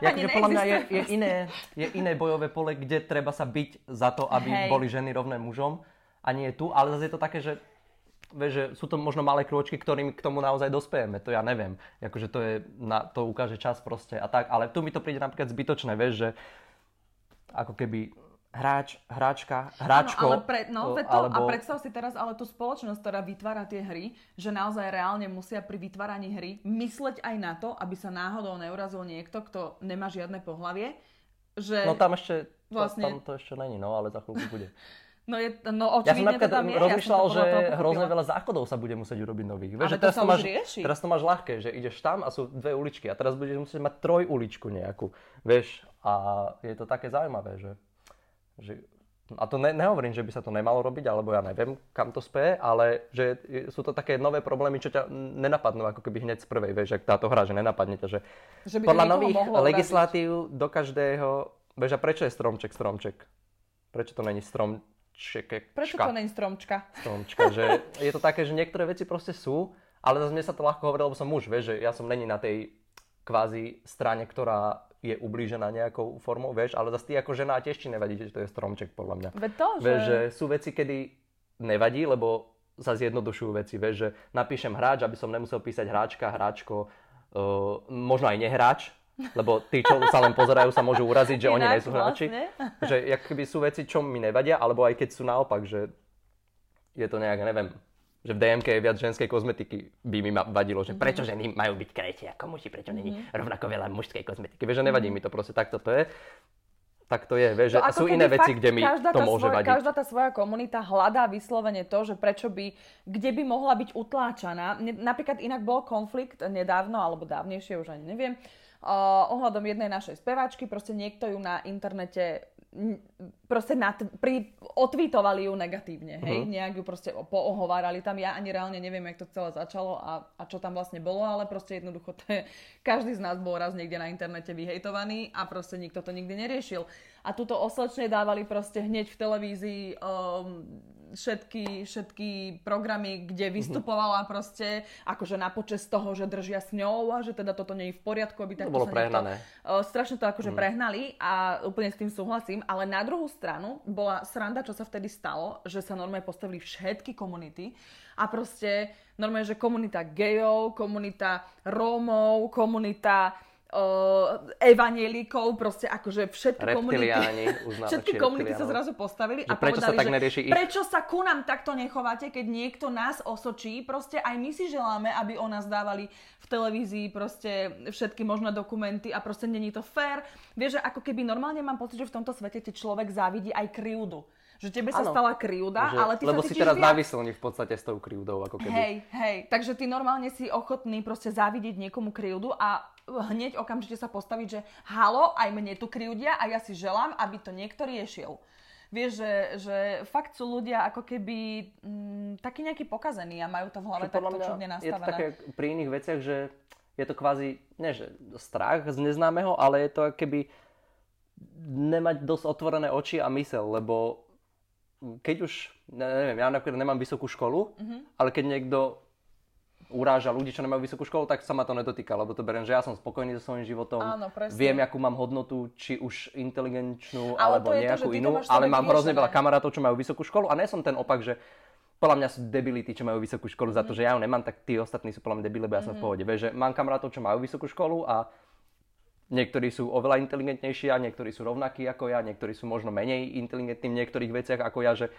ja, že podľa mňa je, je, iné, je iné bojové pole, kde treba sa byť za to, aby Hej. boli ženy rovné mužom a nie tu, ale zase je to také, že vieš, že sú to možno malé krôčky, ktorým k tomu naozaj dospejeme, to ja neviem. Akože to, je, na, to ukáže čas proste a tak, ale tu mi to príde napríklad zbytočné, vieš, že ako keby hráč, hráčka, hráčko. Áno, ale pre, no, to, alebo... A predstav si teraz ale tú spoločnosť, ktorá vytvára tie hry, že naozaj reálne musia pri vytváraní hry mysleť aj na to, aby sa náhodou neurazil niekto, kto nemá žiadne pohlavie. Že no tam ešte, vlastne... tam to ešte není, no ale za chvíľku bude. <laughs> No, je, no ja som napríklad to tam je. rozmýšľal, ja že hrozne veľa záchodov sa bude musieť urobiť nových. Vieš, že teraz to, máš, rieši. teraz to máš ľahké, že ideš tam a sú dve uličky a teraz budeš musieť mať troj uličku nejakú. Vieš, a je to také zaujímavé, že že, a to ne, nehovorím, že by sa to nemalo robiť, alebo ja neviem, kam to speje, ale že sú to také nové problémy, čo ťa nenapadnú ako keby hneď z prvej, vieš, ak táto hra, že nenapadne ťa, že, že podľa nových legislatív do každého, vieš, a prečo je stromček stromček? Prečo to není stromček? Prečo to není stromčka? Stromčka, že je to také, že niektoré veci proste sú, ale zase mne sa to ľahko hovorí, lebo som muž, vieš, že ja som není na tej kvázi strane, ktorá je ublížená nejakou formou, vieš, ale zase ty ako žena tiež ti nevadí, že to je stromček, podľa mňa. Ve to, že... Vieš, že sú veci, kedy nevadí, lebo sa zjednodušujú veci, vieš, že napíšem hráč, aby som nemusel písať hráčka, hráčko, uh, možno aj nehráč, lebo tí, čo sa len pozerajú, sa môžu uraziť, že Inak, oni nie sú hráči. Vlastne. Že keby sú veci, čo mi nevadia, alebo aj keď sú naopak, že je to nejak, neviem, že v DMK je viac ženskej kozmetiky, by mi vadilo, že prečo mhm. ženy majú byť krajšie ako muži, prečo není mm-hmm. rovnako veľa mužskej kozmetiky. Vieš, že nevadí mm-hmm. mi to proste, takto to je. Tak to je, vieš, že sú iné veci, kde mi to môže svoj, vadiť. Každá tá svoja komunita hľadá vyslovene to, že prečo by, kde by mohla byť utláčaná. Napríklad inak bol konflikt nedávno, alebo dávnejšie, už ani neviem, uh, ohľadom jednej našej speváčky, proste niekto ju na internete proste nad, pri, otvítovali ju negatívne, hej, uh-huh. nejak ju proste poohovárali tam, ja ani reálne neviem, jak to celé začalo a, a čo tam vlastne bolo, ale proste jednoducho to je, <laughs> každý z nás bol raz niekde na internete vyhejtovaný a proste nikto to nikdy neriešil. A túto oslečne dávali proste hneď v televízii um, všetky, všetky programy, kde mhm. vystupovala proste akože na počas toho, že držia s ňou a že teda toto nie je v poriadku, aby takto to bolo prehnané. uh, strašne to akože mm. prehnali a úplne s tým súhlasím, ale na druhú stranu bola sranda, čo sa vtedy stalo, že sa normálne postavili všetky komunity a proste normálne, že komunita gejov, komunita Rómov, komunita uh, evanielikov, proste akože všetky komunity, <laughs> všetky komunity sa zrazu postavili a prečo povedali, sa tak že prečo sa ku nám takto nechováte, keď niekto nás osočí, proste aj my si želáme, aby o nás dávali v televízii proste všetky možné dokumenty a proste není to fér. Vieš, že ako keby normálne mám pocit, že v tomto svete ti človek závidí aj krivdu že tebe sa ano. stala krivda, že, ale ty lebo sa si teraz viac... navyslní v podstate s tou krivdou, ako keby. Hej, hej, takže ty normálne si ochotný proste závidieť niekomu krivdu a hneď okamžite sa postaviť, že halo, aj mne tu krivdia a ja si želám, aby to niekto riešil. Vieš, že, že fakt sú ľudia ako keby m, mm, takí nejakí pokazení a majú to v hlave takto čudne nastavené. Je to také pri iných veciach, že je to kvázi, nie že strach z neznámeho, ale je to keby nemať dosť otvorené oči a mysel, lebo keď už, neviem, ja napríklad nemám vysokú školu, mm-hmm. ale keď niekto uráža ľudí, čo nemajú vysokú školu, tak sa ma to nedotýka, lebo to beriem, že ja som spokojný so svojím životom, Áno, viem, akú mám hodnotu, či už inteligenčnú ale alebo nejakú to, inú, ale mám hrozne veľa kamarátov, čo majú vysokú školu a nie som ten opak, že podľa mňa sú debility, čo majú vysokú školu za to, že ja ju nemám, tak tí ostatní sú podľa mňa debili, lebo ja som mm. v mhm. pohode. Vieš, že mám kamarátov, čo majú vysokú školu a niektorí sú oveľa inteligentnejší a niektorí sú rovnakí ako ja, niektorí sú možno menej inteligentní v niektorých veciach ako ja, že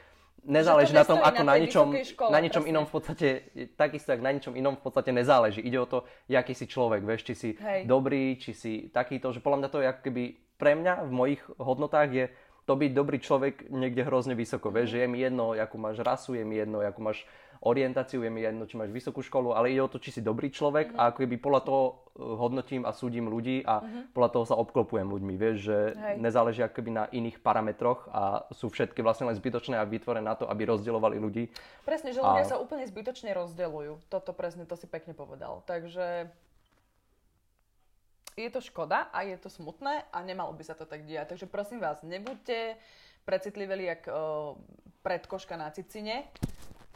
nezáleží na tom, ako na, na ničom, škole, na ničom inom v podstate, takisto ako na ničom inom v podstate nezáleží. Ide o to, aký si človek, vieš, či si Hej. dobrý, či si takýto, že podľa mňa to je ako keby pre mňa v mojich hodnotách je to byť dobrý človek niekde hrozne vysoko, vieš, že je mi jedno, akú máš rasu, je mi jedno, akú máš orientáciu, je mi jedno, či máš vysokú školu, ale ide o to, či si dobrý človek uh-huh. a ako keby podľa toho eh, hodnotím a súdim ľudí a uh-huh. podľa toho sa obklopujem ľuďmi, vieš, že Hej. nezáleží akoby na iných parametroch a sú všetky vlastne len zbytočné a vytvorené na to, aby rozdielovali ľudí. Presne, že ľudia a... sa úplne zbytočne rozdeľujú. Toto presne, to si pekne povedal. Takže je to škoda a je to smutné a nemalo by sa to tak diať. Takže prosím vás, nebuďte precitliveli jak uh, predkoška na cicine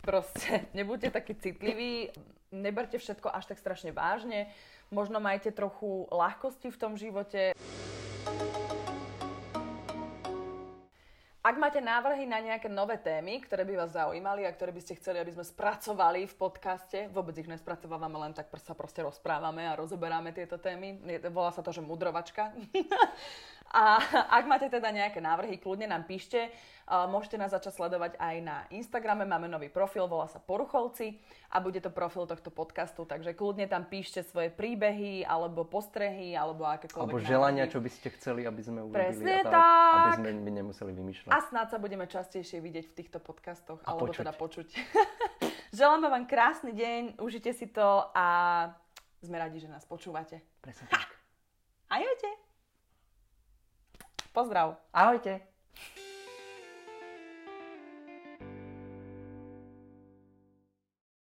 Proste <laughs> nebuďte takí citliví, neberte všetko až tak strašne vážne, možno majte trochu ľahkosti v tom živote. Ak máte návrhy na nejaké nové témy, ktoré by vás zaujímali a ktoré by ste chceli, aby sme spracovali v podcaste, vôbec ich nespracovávame, len tak sa proste rozprávame a rozoberáme tieto témy. Volá sa to, že mudrovačka. <laughs> A <laughs> ak máte teda nejaké návrhy, kľudne nám píšte. Môžete nás začať sledovať aj na Instagrame, máme nový profil, volá sa Poruchovci a bude to profil tohto podcastu, takže kľudne tam píšte svoje príbehy, alebo postrehy, alebo akékoľvek Alebo želania, čo by ste chceli, aby sme urobili. Presne tak, tak. Aby sme my nemuseli vymýšľať. A snáď sa budeme častejšie vidieť v týchto podcastoch, a alebo počuť. teda počuť. <laughs> Želáme vám krásny deň, užite si to a sme radi, že nás počúvate. Presne tak. Ahojte. Pozdrav. Ahojte.